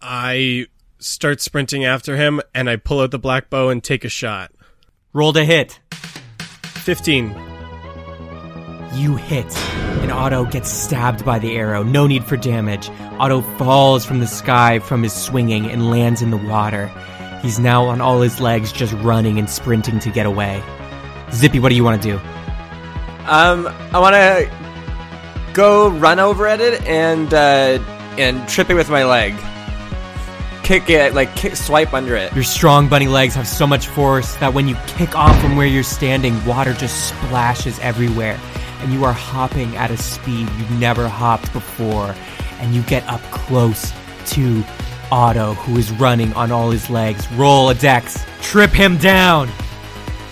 I start sprinting after him and I pull out the black bow and take a shot. Roll to hit. 15. You hit, and Otto gets stabbed by the arrow. No need for damage. Otto falls from the sky from his swinging and lands in the water. He's now on all his legs, just running and sprinting to get away. Zippy, what do you want to do? Um, I want to go run over at it and uh, and trip it with my leg. Kick it, like kick, swipe under it. Your strong bunny legs have so much force that when you kick off from where you're standing, water just splashes everywhere. And you are hopping at a speed you've never hopped before. And you get up close to Otto, who is running on all his legs. Roll a dex. Trip him down.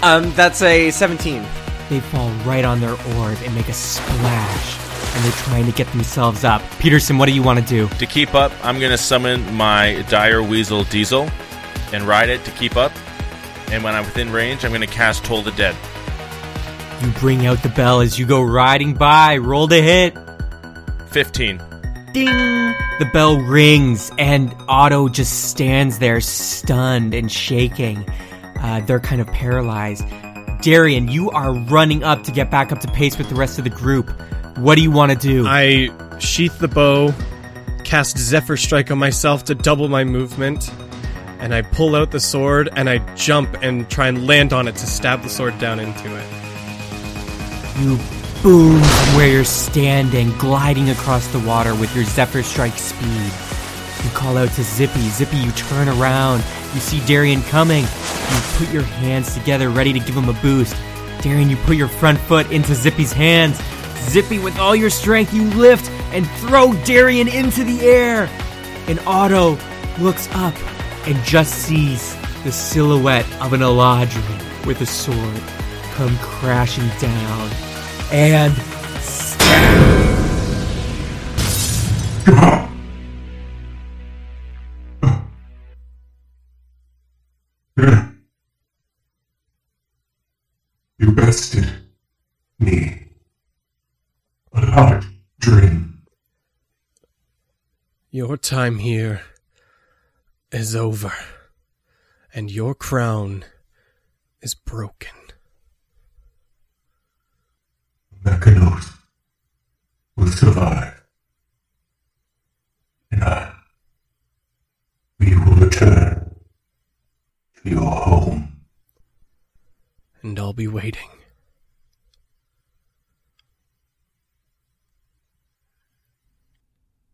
Um, that's a 17. They fall right on their orb and make a splash. And they're trying to get themselves up. Peterson, what do you want to do? To keep up, I'm going to summon my Dire Weasel Diesel and ride it to keep up. And when I'm within range, I'm going to cast Toll the Dead. You bring out the bell as you go riding by. Roll to hit. 15. Ding! The bell rings, and Otto just stands there stunned and shaking. Uh, they're kind of paralyzed. Darian, you are running up to get back up to pace with the rest of the group. What do you want to do? I sheath the bow, cast Zephyr Strike on myself to double my movement, and I pull out the sword and I jump and try and land on it to stab the sword down into it. You boom from where you're standing, gliding across the water with your Zephyr Strike speed. You call out to Zippy. Zippy, you turn around. You see Darian coming. You put your hands together, ready to give him a boost. Darian, you put your front foot into Zippy's hands. Zippy, with all your strength, you lift and throw Darian into the air. And Otto looks up and just sees the silhouette of an Eladrin with a sword come crashing down and Your time here is over, and your crown is broken. Mechanos will survive. And I, we will return to your home. And I'll be waiting.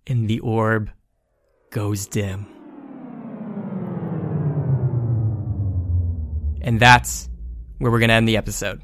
And the orb goes dim. And that's where we're going to end the episode.